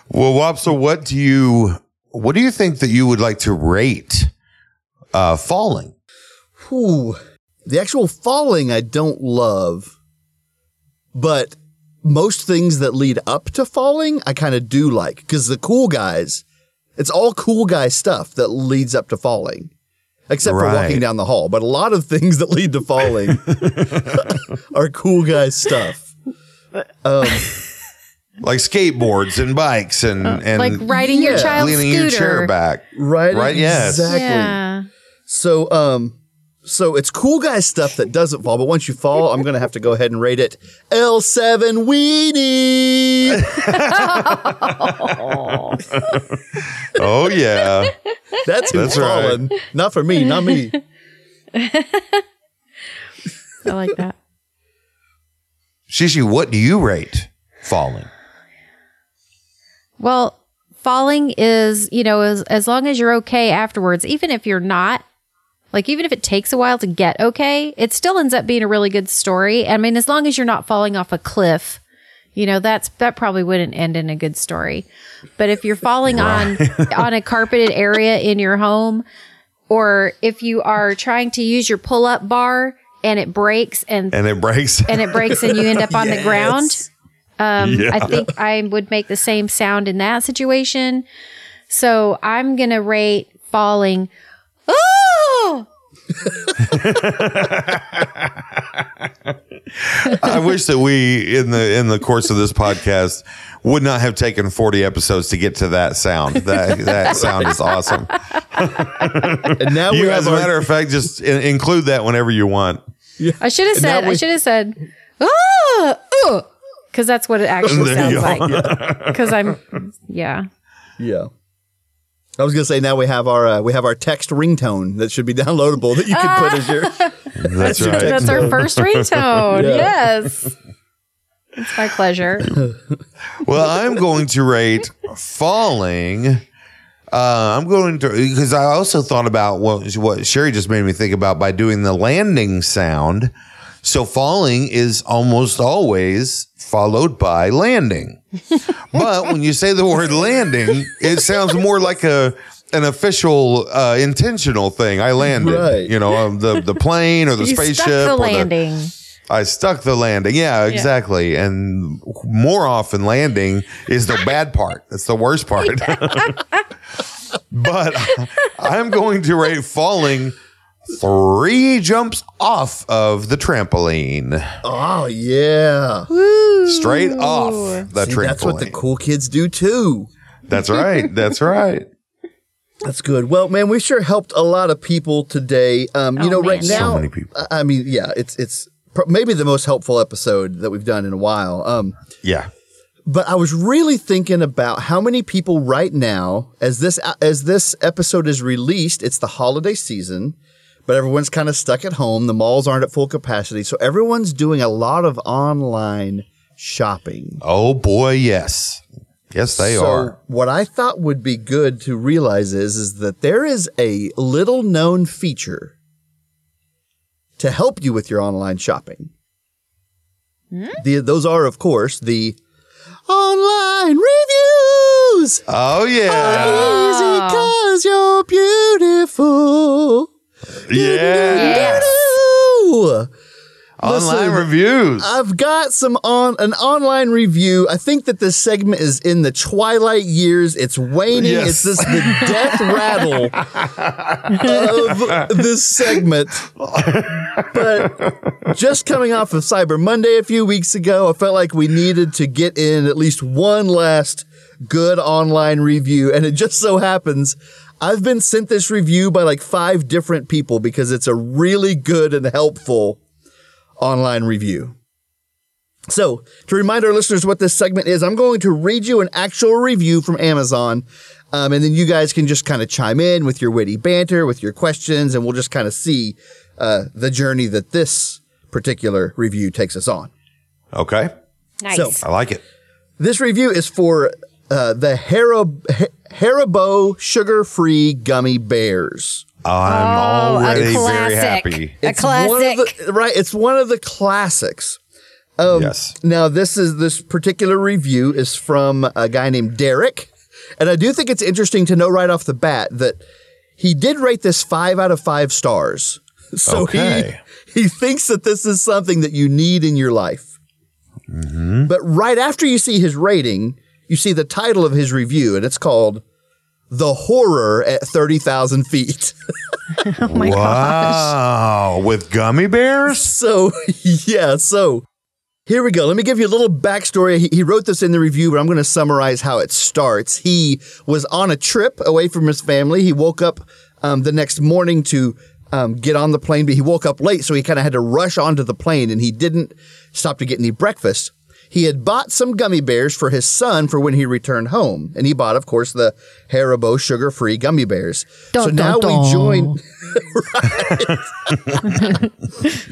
well, Wopsle, what do you what do you think that you would like to rate uh falling? Ooh, the actual falling I don't love, but most things that lead up to falling I kind of do like because the cool guys, it's all cool guy stuff that leads up to falling, except for walking down the hall. But a lot of things that lead to falling are cool guy stuff. Um, Like skateboards and bikes and and like riding your yeah, child's leaning scooter. your chair back. right? Right, yes. Exactly. Yeah. So, um, so it's cool guy stuff that doesn't fall, but once you fall, I'm gonna have to go ahead and rate it L7 weenie. Oh yeah. That's who's That's right. falling. Not for me, not me. I like that. Shishi, what do you rate falling? Well, falling is, you know, as, as long as you're okay afterwards, even if you're not, like, even if it takes a while to get okay, it still ends up being a really good story. I mean, as long as you're not falling off a cliff, you know, that's, that probably wouldn't end in a good story. But if you're falling on, on a carpeted area in your home, or if you are trying to use your pull up bar and it breaks and, And it breaks. and it breaks and you end up on the ground, Yes. Um, Yeah. I think I would make the same sound in that situation. So I'm gonna rate falling. Oh, I wish that we in the in the course of this podcast would not have taken 40 episodes to get to that sound. That that sound is awesome. And now we You, have as a our, matter of fact, just in- include that whenever you want. I should have And now said. I should have said. Oh, because that's what it actually sounds like. Because I'm, yeah. yeah. I was gonna say now we have our uh, we have our text ringtone that should be downloadable that you can put as your That's your right. That's our first ringtone. Yeah. Yes. It's my pleasure. Well, I'm going to rate falling. Uh, I'm going to because I also thought about what what Sherry just made me think about by doing the landing sound. So falling is almost always followed by landing. but when you say the word landing, it sounds more like a an official uh, intentional thing. I landed, Right. you know, um, the the plane or the You spaceship stuck the or the landing. I stuck the landing. Yeah, exactly. And more often, landing is the bad part. That's the worst part. but I'm going to rate falling three jumps off of the trampoline, Oh yeah. straight off the See, trampoline. that's what the cool kids do too. That's right. That's right. That's good. Well, man, we sure helped a lot of people today. Um, you Oh, know, right man. So now, many people. I- I mean, yeah, it's it's pr- maybe the most helpful episode that we've done in a while. Um, Yeah. but I was really thinking about how many people right now, as this as this episode is released, it's the holiday season, but everyone's kind of stuck at home. The malls aren't at full capacity, so everyone's doing a lot of online shopping. Oh boy, yes. Yes, they are. so are. What I thought would be good to realize is, is that there is a little known feature to help you with your online shopping. Hmm? The, those are, of course, the online reviews. Oh yeah. Easy ah. cause you're beautiful. Yeah. Yes. Online Listen, reviews. I've got some on an online review. I think that this segment is in the twilight years. It's waning. Yes. It's just the death rattle of this segment. But just coming off of Cyber Monday a few weeks ago, I felt like we needed to get in at least one last good online review. And it just so happens I've been sent this review by like five different people because it's a really good and helpful online review. So, to remind our listeners what this segment is, I'm going to read you an actual review from Amazon. Um, and then you guys can just kind of chime in with your witty banter, with your questions, and we'll just kind of see uh, the journey that this particular review takes us on. okay. Nice. So- I like it. This review is for uh, the Harib- Haribo sugar free gummy bears. I'm Oh, a already very happy. A classic. One of the, right. It's one of the classics. Um, yes. Now, this is this particular review is from a guy named Derek, and I do think it's interesting to know right off the bat that he did rate this five out of five stars. So Okay. he he thinks that this is something that you need in your life. Mm-hmm. But right after you see his rating, you see the title of his review, and it's called "The Horror at Thirty Thousand Feet." oh my gosh. wow. With gummy bears? So, yeah, so here we go. Let me give you a little backstory. He, he wrote this in the review, but I'm going to summarize how it starts. He was on a trip away from his family. He woke up um, the next morning to um, get on the plane, but he woke up late, so he kind of had to rush onto the plane and he didn't stop to get any breakfast. He had bought some gummy bears for his son for when he returned home. And he bought, of course, the Haribo sugar free gummy bears. so Dun, now dun, we join.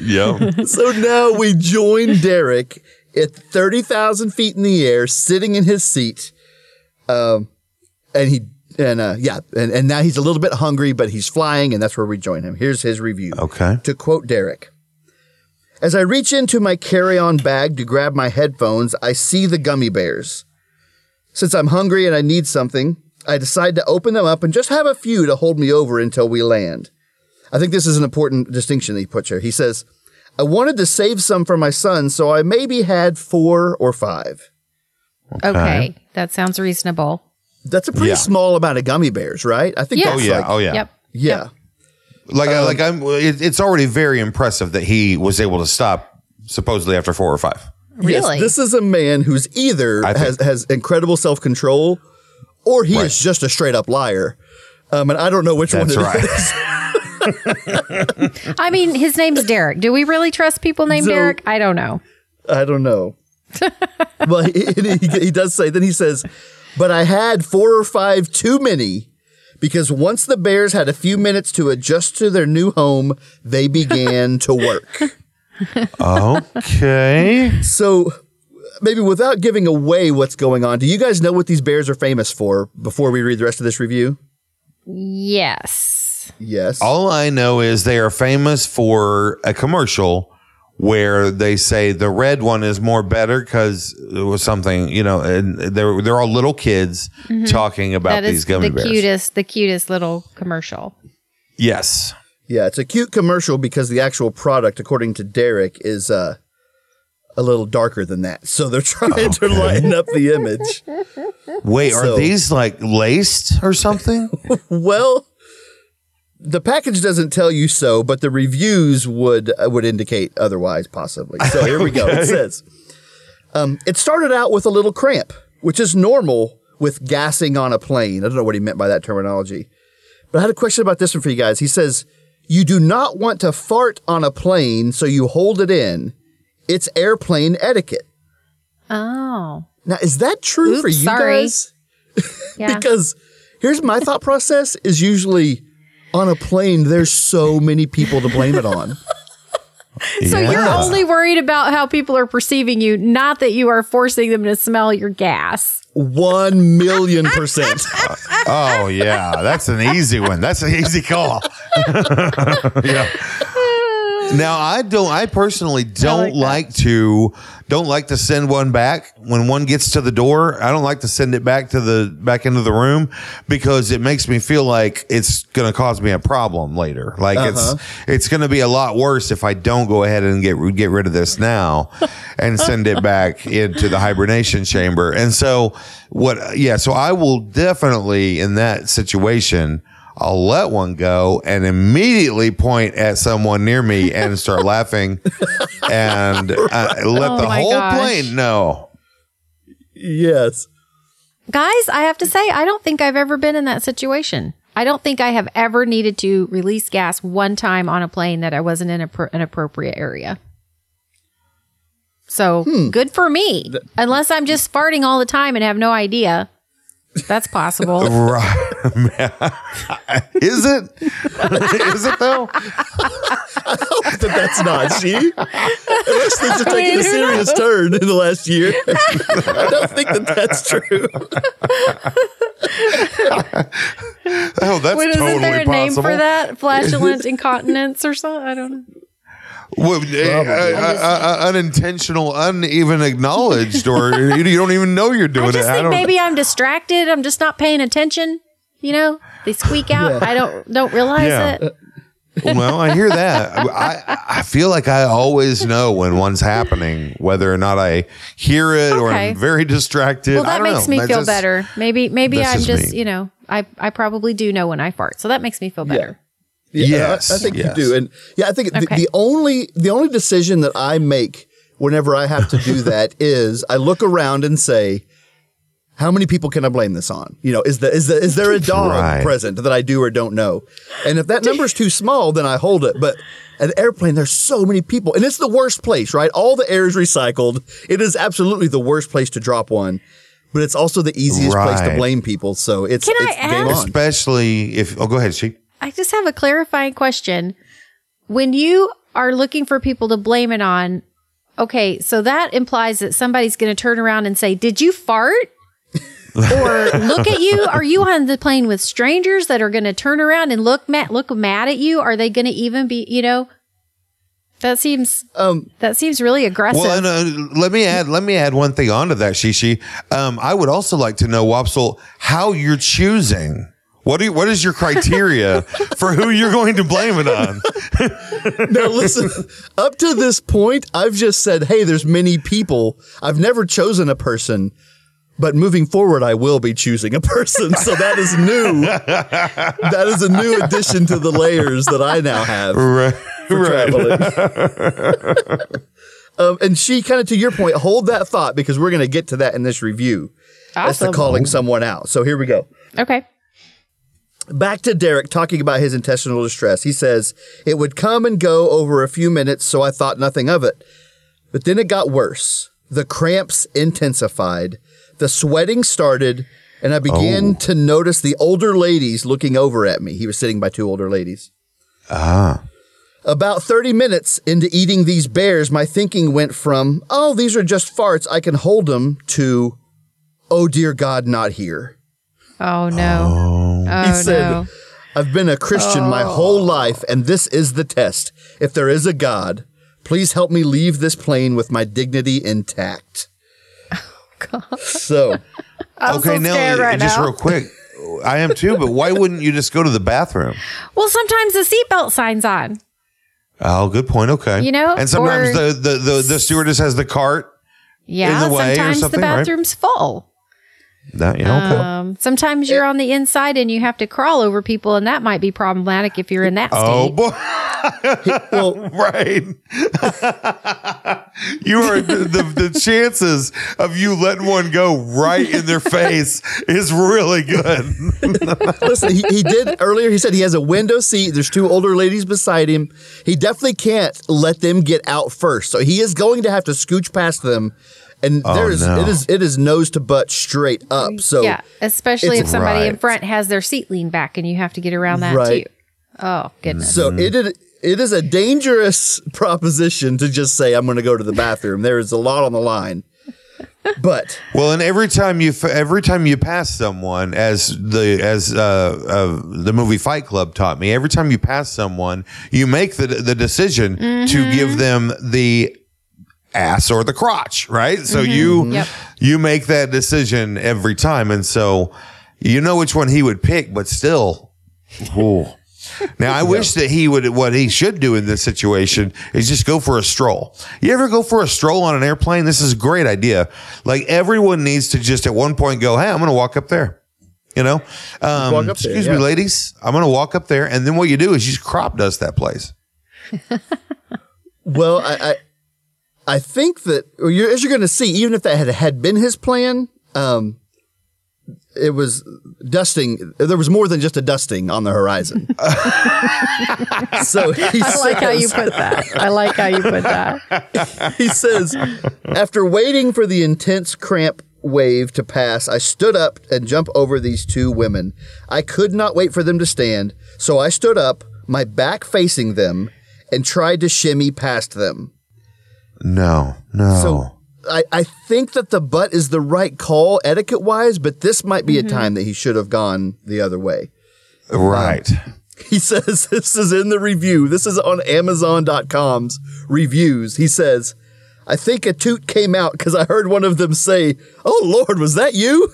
Yep. So now we join Derek at 30,000 feet in the air, sitting in his seat. Um, and he, and, uh, yeah, and, and now he's a little bit hungry, but he's flying, and that's where we join him. Here's his review. Okay. To quote Derek As I reach into my carry on bag to grab my headphones, I see the gummy bears. Since I'm hungry and I need something, I decide to open them up and just have a few to hold me over until we land. I think this is an important distinction that he puts here. He says, I wanted to save some for my son, so I maybe had four or five. Okay. That sounds reasonable. That's a pretty Yeah. small amount of gummy bears, right? I think Yeah. Oh yeah. like, oh yeah. Yep. yeah. Like I like I'm. It, it's already very impressive that he was able to stop supposedly after four or five. Really? Yes, this is a man who's either think- has, has incredible self control or he Right. is just a straight up liar. Um, and I don't know which That's one it right. is. I mean, his name's Derek. Do we really trust people named So- Derek? I don't know. I don't know. well, he, he, he does say, then he says, but I had four or five too many because once the bears had a few minutes to adjust to their new home, they began to work. Okay. So, maybe without giving away what's going on, do you guys know what these bears are famous for before we read the rest of this review? Yes. Yes. All I know is they are famous for a commercial where they say the red one is more better because it was something you know, and they're they're all little kids talking about That these is gummy the bears. cutest, the cutest little commercial. Yes. Yeah, it's a cute commercial because the actual product, according to Derek, is uh, a little darker than that. So they're trying to lighten up the image. Wait, So- are these like laced or something? Well, the package doesn't tell you so, but the reviews would uh, would indicate otherwise, possibly. So here we go. It says, um, "It started out with a little cramp, which is normal with gassing on a plane." I don't know what he meant by that terminology, but I had a question about this one for you guys. He says, "You do not want to fart on a plane, so you hold it in. It's airplane etiquette." Oh. Now, is that true for you sorry. guys? Yeah. because here's my thought process is usually on a plane there's so many people to blame it on so you're only worried about how people are perceiving you, not that you are forcing them to smell your gas. 1 million percent Oh yeah, that's an easy one. That's an easy call. yeah. Now I don't. I personally don't like like, to don't like to send one back when one gets to the door. I don't like to send it back to the back into the room because it makes me feel like it's going to cause me a problem later. Like it's uh-huh. it's going to be a lot worse if I don't go ahead and get get rid of this now and send it back into the hibernation chamber. And so what? Yeah. So I will definitely in that situation. I'll let one go and immediately point at someone near me and start laughing and uh, let Oh the whole gosh. plane know. Yes. Guys, I have to say, I don't think I've ever been in that situation. I don't think I have ever needed to release gas one time on a plane that I wasn't in a pr- an appropriate area. So good for me. Unless I'm just farting all the time and have no idea. That's possible. Right. Is it? Is it though? That that's not she. Unless things have taken a serious turn in the last year. I don't think that that's true. Oh, that's Wait, totally isn't there a name for that? Flatulent incontinence or something? I don't know. Well, uh, uh, unintentional, uneven acknowledged, or you you don't even know you're doing I just it. I think maybe I'm distracted. I'm just not paying attention. You know, they squeak out. I don't don't realize Yeah. it. well, I hear that. I, I feel like I always know when one's happening, whether or not I hear it or I'm very distracted. Well, I that don't makes know. me That's feel just- better. Maybe maybe I'm just just me. you know I I probably do know when I fart, so that makes me feel better. Yeah, Yes, I, I think yes. you do. And yeah, I think the, Okay. the only the only decision that I make whenever I have to do that is I look around and say, how many people can I blame this on? You know, is the is the is there a dog Right. present that I do or don't know? And if that number is too small, then I hold it. But an airplane, there's so many people, and it's the worst place, right? All the air is recycled. It is absolutely the worst place to drop one, but it's also the easiest place to blame people. So it's Can I it's game ask- on. Especially if. Oh, go ahead, she. I just have a clarifying question. When you are looking for people to blame it on, okay, so that implies that somebody's going to turn around and say, "Did you fart?" or look at you. Are you on the plane with strangers that are going to turn around and look mad, look mad at you? Are they going to even be, you know? That seems Um, that seems really aggressive. Well, and, uh, let me add let me add one thing onto that, Shishi. Um, I would also like to know, Wopsle, how you're choosing. What do you, what is your criteria for who you're going to blame it on? Now listen, up to this point, I've just said, hey, there's many people. I've never chosen a person, but moving forward, I will be choosing a person. So that is new. that is a new addition to the layers that I now have Right, for traveling. um, and she kind of, to your point, hold that thought because we're going to get to that in this review. That's the calling someone out. So here we go. okay. Back to Derek talking about his intestinal distress. He says, It would come and go over a few minutes, so I thought nothing of it. But then it got worse. The cramps intensified, the sweating started, and I began to notice the older ladies looking over at me. He was sitting by two older ladies. Ah. About 30 minutes into eating these bears, my thinking went from, oh, these are just farts, I can hold them, to, oh, dear God, not here. Oh no. Oh, He oh, said, no. I've been a Christian my oh. whole life, and this is the test. If there is a God, please help me leave this plane with my dignity intact. Oh, so, I'm okay, so now right just now. real quick. I am too, but why wouldn't you just go to the bathroom? Well, sometimes the seatbelt signs on. Oh, good point. Okay, You know, and sometimes the, the the the stewardess has the cart. Yeah, the way or sometimes the something, right? bathroom's full. That yeah, okay. Um, sometimes you're on the inside and you have to crawl over people, and that might be problematic if you're in that oh boy, well, right. you are the, the the chances of you letting one go right in their face is really good. listen, he, he did earlier, he said he has a window seat. There's two older ladies beside him. He definitely can't let them get out first. So he is going to have to scooch past them. And there's no. it is it is nose to butt straight up. So yeah, especially if somebody in front has their seat leaned back and you have to get around that Right. too. Oh goodness. So it is, it is a dangerous proposition to just say I'm going to go to the bathroom. There is a lot on the line. but Well, and every time you every time you pass someone, as the as uh, uh, the movie Fight Club taught me, every time you pass someone, you make the the decision to give them the ass or the crotch, right? So you Yep. you make that decision every time, and so you know which one he would pick, but still, ooh. Now I wish that he would. What he should do in this situation is just go for a stroll. You ever go for a stroll on an airplane? This is a great idea. Like everyone needs to just at one point go, "Hey, I'm going to walk up there." You know, um, walk up there, excuse yeah. me, ladies. I'm going to walk up there, and then what you do is you just crop dust that place. well, I I, I think that you're, as you're going to see, even if that had had been his plan, um, it was dusting. There was more than just a dusting on the horizon. so he I like how you put that. I like how you put that. he says, after waiting for the intense cramp wave to pass, I stood up and jumped over these two women. I could not wait for them to stand, so I stood up, my back facing them, and tried to shimmy past them. No, no. So I, I think that the butt is the right call etiquette wise, but this might be a mm-hmm. time that he should have gone the other way. right. Um, he says this is in the review. This is on Amazon.com's reviews. He says, I think a toot came out because I heard one of them say, Oh Lord, was that you?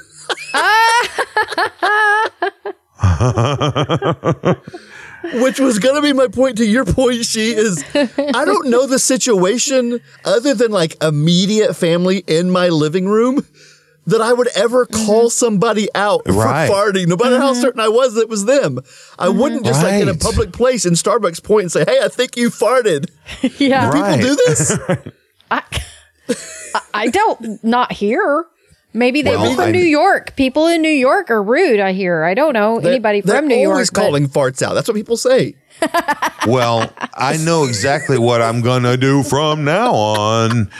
Which was going to be my point to your point, she is I don't know the situation other than like immediate family in my living room that I would ever mm-hmm. call somebody out Right. for farting, no matter how mm-hmm. certain I was that it was them. I mm-hmm. wouldn't just like in a public place in Starbucks point and say, "Hey, I think you farted." Yeah. Right. People do this. I, I don't not here. Maybe they Well, were from I- New York. People in New York are rude. I hear. I don't know anybody They're from New York. Always but- calling farts out. That's what people say. Well, I know exactly what I'm gonna do from now on.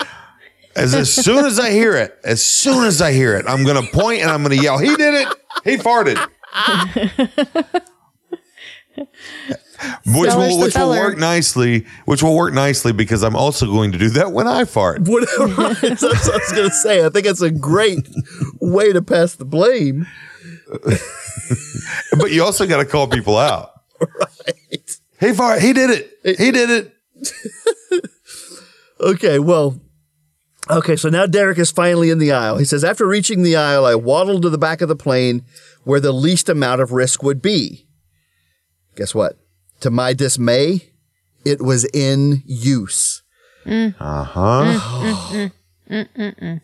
As, as soon as I hear it, as soon as I hear it, I'm gonna point and I'm gonna yell, "He did it! He farted!" which Stellar's will which will feller. work nicely. Which will work nicely because I'm also going to do that when I fart. Whatever. That's what I was going to say. I think it's a great way to pass the blame. But you also got to call people out. Right. He fart. He did it. He did it. Okay, well, okay, so now Derek is finally in the aisle. He says, After reaching the aisle, I waddled to the back of the plane where the least amount of risk would be. Guess what? To my dismay, it was in use. Uh huh. Mm, mm, mm,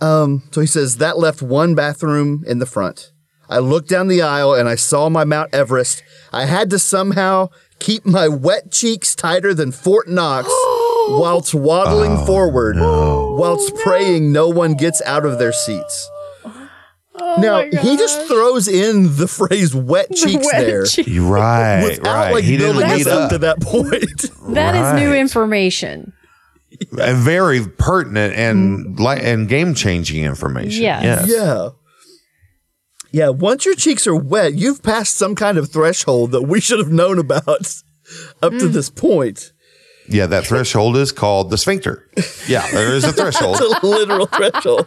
um, so he says, That left one bathroom in the front. I looked down the aisle and I saw my Mount Everest. I had to somehow keep my wet cheeks tighter than Fort Knox whilst waddling oh, forward, whilst oh, praying no one gets out of their seats. Oh now, he just throws in the phrase wet cheeks Wet there cheek. Right. without right. like he didn't building lead us up up. to that point. That is new information. and very pertinent and li- and game changing information. Yes. yeah. Yeah, once your cheeks are wet, you've passed some kind of threshold that we should have known about up to mm. this point. Yeah, that threshold is called the sphincter. Yeah, there is a threshold. It's a literal threshold.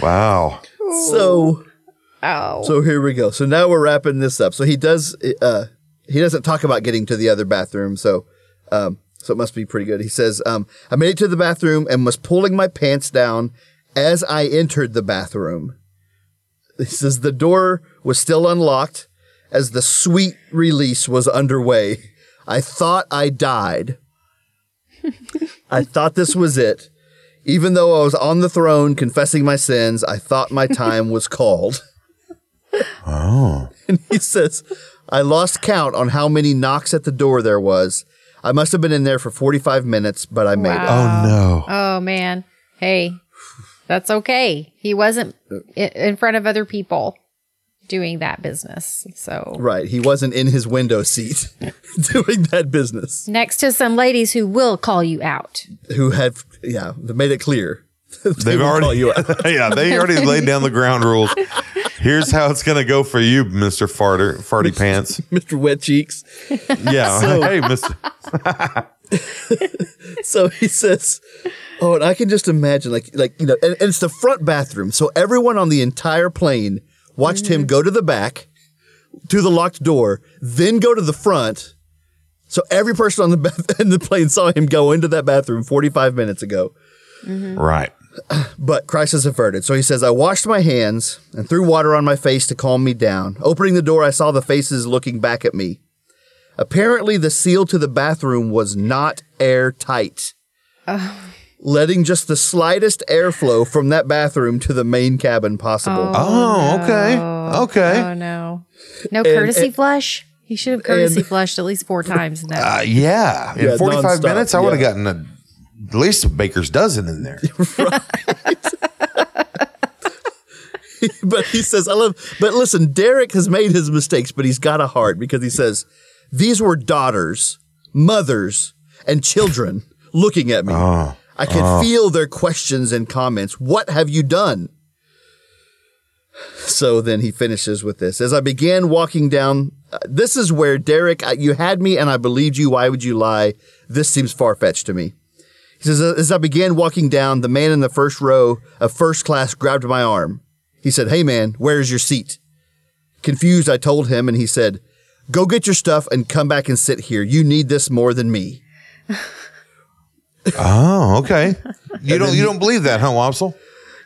Wow. So, Oh. so here we go. So now we're wrapping this up. So he does, uh, he doesn't talk about getting to the other bathroom. So, um, so it must be pretty good. He says, um, I made it to the bathroom and was pulling my pants down as I entered the bathroom. He says the door was still unlocked as the sweet release was underway. I thought I died. I thought this was it. Even though I was on the throne confessing my sins, I thought my time was called. Oh. And he says, I lost count on how many knocks at the door there was. I must have been in there for 45 minutes, but I made it. Oh no. Oh man. Hey, that's okay. He wasn't in front of other people doing that business. So Right. He wasn't in his window seat doing that business. next to some ladies who will call you out. Who have yeah, they made it clear. They They've will call already you out. Yeah, they already laid down the ground rules. Here's how it's gonna go for you, Mr. Farter Farty Pants. Mr. Wet Cheeks. Yeah. So- hey, Mr. so he says, "Oh, and I can just imagine, like, like you know, and, and it's the front bathroom, so everyone on the entire plane watched him go to the back, to the locked door, then go to the front. So every person on the bath- in the plane saw him go into that bathroom 45 minutes ago. Mm-hmm. Right. But crisis averted. So he says, I washed my hands and threw water on my face to calm me down. Opening the door, I saw the faces looking back at me. Apparently, the seal to the bathroom was not airtight, letting just the slightest airflow from that bathroom to the main cabin possible. Oh, okay. Okay. Oh no. No courtesy flush? He should have courtesy and- flushed at least four times in that. Uh, yeah. In Yeah, 45 nonstop, minutes, I would have gotten a, at least a baker's dozen in there. but he says, I love, but listen, Derek has made his mistakes, but he's got a heart because he says, these were daughters, mothers, and children looking at me. I could feel their questions and comments. What have you done? So then he finishes with this. As I began walking down, uh, this is where Derek, you had me and I believed you. Why would you lie? This seems far fetched to me. He says, as I began walking down, the man in the first row of first class grabbed my arm. He said, Hey man, where's your seat? Confused, I told him, and he said, Go get your stuff and come back and sit here. You need this more than me. Oh, okay. You don't you don't believe that, huh, Wopsle?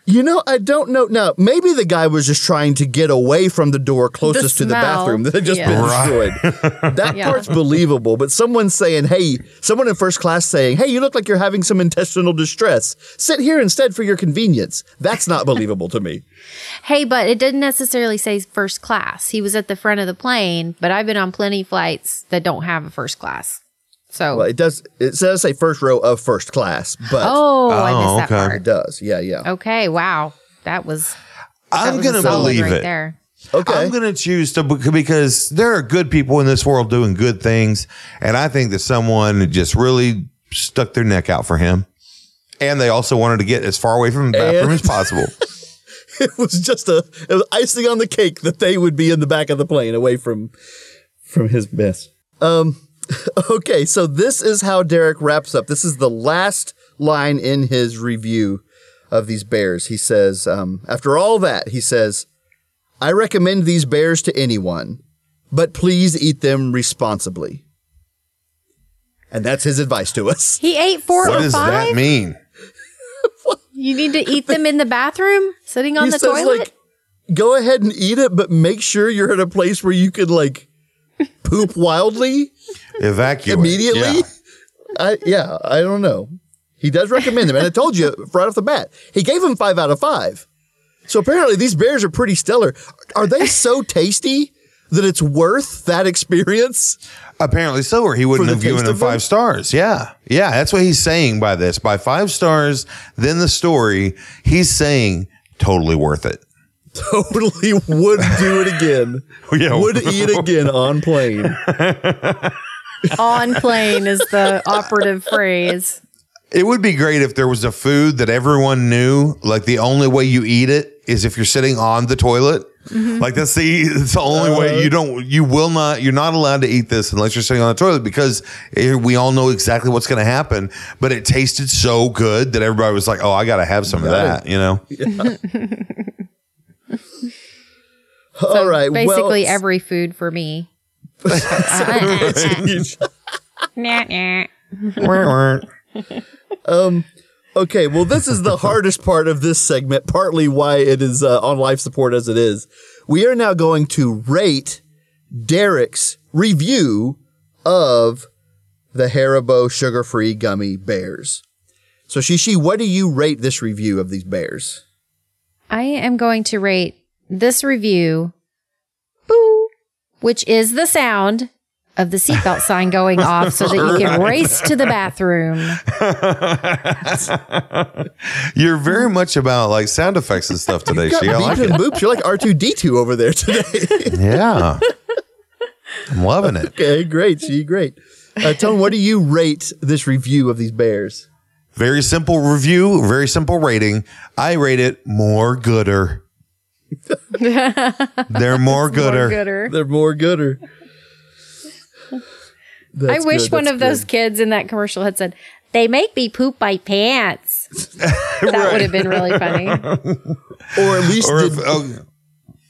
You know, I don't know. Now, maybe the guy was just trying to get away from the door closest to the smell. bathroom that had just Yeah. been Right. destroyed. That Yeah. part's believable, but someone saying, hey, someone in first class saying, hey, you look like you're having some intestinal distress. Sit here instead for your convenience. That's not believable to me. Hey, but it didn't necessarily say first class. He was at the front of the plane, but I've been on plenty flights that don't have a first class. So, Well, it does, it says say first row of first class, but oh, I Oh, missed that okay. it does. Yeah, yeah. Okay, wow. That was that I'm was going to solid believe right it. there. Okay. I'm going to choose to because there are good people in this world doing good things, and I think that someone just really stuck their neck out for him, and they also wanted to get as far away from the bathroom And- as possible. it was just a it was icing on the cake that they would be in the back of the plane away from from his mess. Um okay, so this is how Derek wraps up. This is the last line in his review of these bears. He says, um, after all that, he says, I recommend these bears to anyone, but please eat them responsibly. And that's his advice to us. He ate four what or does that mean? You need to eat them in the bathroom, sitting on he the says, toilet. like, go ahead and eat it, but make sure you're in a place where you can like poop wildly. Evacuate immediately. Yeah. I yeah, I don't know. He does recommend them, and I told you right off the bat, he gave them five out of five. So apparently, these bears are pretty stellar. Are they so tasty that it's worth that experience? Apparently so, or he wouldn't have given taste him of them? five stars. Yeah. Yeah. That's what he's saying by this. By five stars, then the story, he's saying totally worth it. Totally would do it again. Yeah. Would eat again on plane. on plane is the operative phrase. It would be great if there was a food that everyone knew, like the only way you eat it is if you're sitting on the toilet. Like that's the it's the only way you don't you will not you're not allowed to eat this unless you're sitting on the toilet because eh, we all know exactly what's going to happen. But it tasted so good that everybody was like, "Oh, I got to have some of that," you know. All right. Basically, well, every food for me. Nah. Okay, well, this is the hardest part of this segment, partly why it is uh, on life support as it is. We are now going to rate Derek's review of the Haribo sugar free gummy bears. So, Shishi, what do you rate this review of these bears? I am going to rate this review, which is the sound of the seatbelt sign going off so that you can race to the bathroom. You're very much about like sound effects and stuff today. Got She, I like it. boops. You're like R2D2 over there today. Yeah, I'm loving it. okay, great. See, great. Uh, Tone, what do you rate this review of these bears? Very simple review, very simple rating. I rate it more gooder. They're more gooder. More gooder. They're more gooder. I wish good, one that's of those kids in that commercial had said, "They make me poop my pants." that would have been really funny. or at least Or did, if, oh,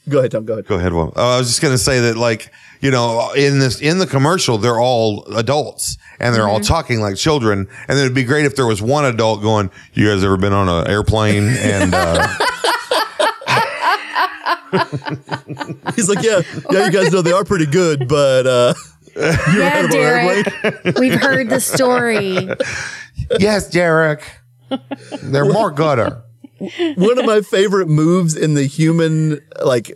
go ahead, Tom. Go ahead. go ahead. Will. Oh, I was just going to say that, like, you know, in this in the commercial, they're all adults and they're all talking like children. And it'd be great if there was one adult going, "You guys ever been on an airplane?" And uh, He's like, yeah, yeah, you guys know they are pretty good, but uh, yeah, of our Derek, we've heard the story. yes, Derek, they're more gutter. one of my favorite moves in the human like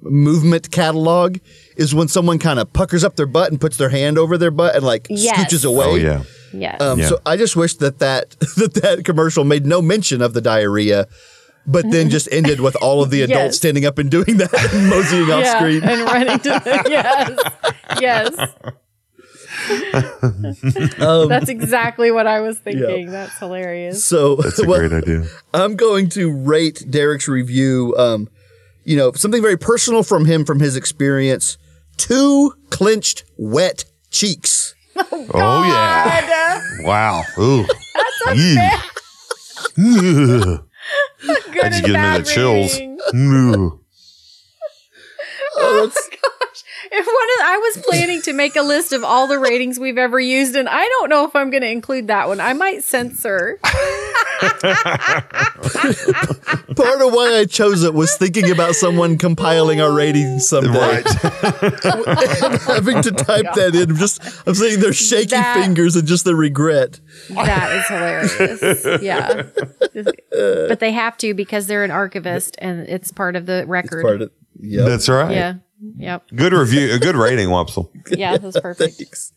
movement catalog is when someone kind of puckers up their butt and puts their hand over their butt and like Yes. scooches away. Oh yeah. Yes. Um, Yeah. So I just wish that that, that that commercial made no mention of the diarrhea, but then just ended with all of the adults Yes. standing up and doing that and moseying off yeah, screen. and running to the yes, yes. Um, That's exactly what I was thinking. That's hilarious. So That's a well, great idea. I'm going to rate Derek's review. Um, you know, something very personal from him from his experience. Two clenched wet cheeks. Oh yeah. Wow. Ooh. That's Good I just and get into the chills. rating. Ooh. Oh, that's- If one of, I was planning to make a list of all the ratings we've ever used, and I don't know if I'm going to include that one. I might censor. part of why I chose it was thinking about someone compiling our ratings someday. Right. Having to type that in. I'm just I'm saying their shaky That- fingers and just the regret. That is hilarious. Yeah, but they have to because they're an archivist, and it's part of the record. Part of Yep. That's right. Yeah. Yep. Good review. A good rating, Wopsle. Yeah, that's perfect. Thanks.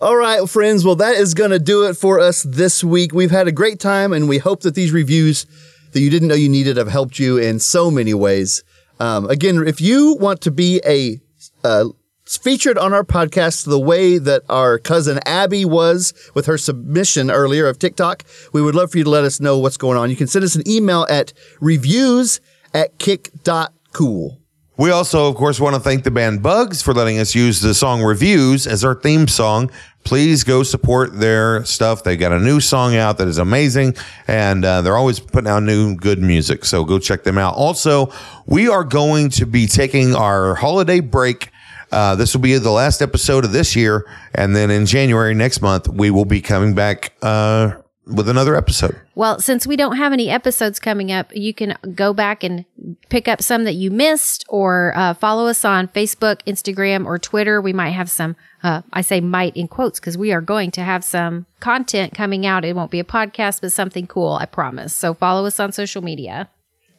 All right, friends. Well, that is going to do it for us this week. We've had a great time, and we hope that these reviews that you didn't know you needed have helped you in so many ways. Um, again, if you want to be a uh, featured on our podcast the way that our cousin Abby was with her submission earlier of TikTok, we would love for you to let us know what's going on. You can send us an email at reviews at kick.cool. We also, of course, want to thank the band Bugs for letting us use the song Reviews as our theme song. Please go support their stuff. They got a new song out that is amazing, and uh, they're always putting out new good music. So go check them out. Also, we are going to be taking our holiday break. Uh, this will be the last episode of this year, and then in January next month, we will be coming back uh, with another episode. Well, since we don't have any episodes coming up, you can go back and pick up some that you missed or uh, follow us on Facebook, Instagram, or Twitter. We might have some, uh, I say might in quotes because we are going to have some content coming out. It won't be a podcast, but something cool, I promise. So follow us on social media.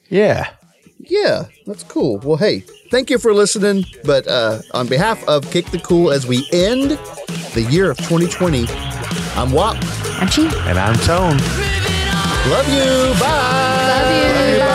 Yeah. Yeah, that's cool. Well, hey, thank you for listening. But uh, on behalf of Kick the Cool, as we end the year of 2020, I'm Wop. I'm Chi. And I'm Tone. Love you. Bye. Love you. Give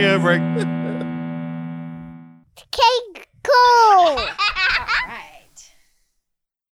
Give me a break. Cake cool.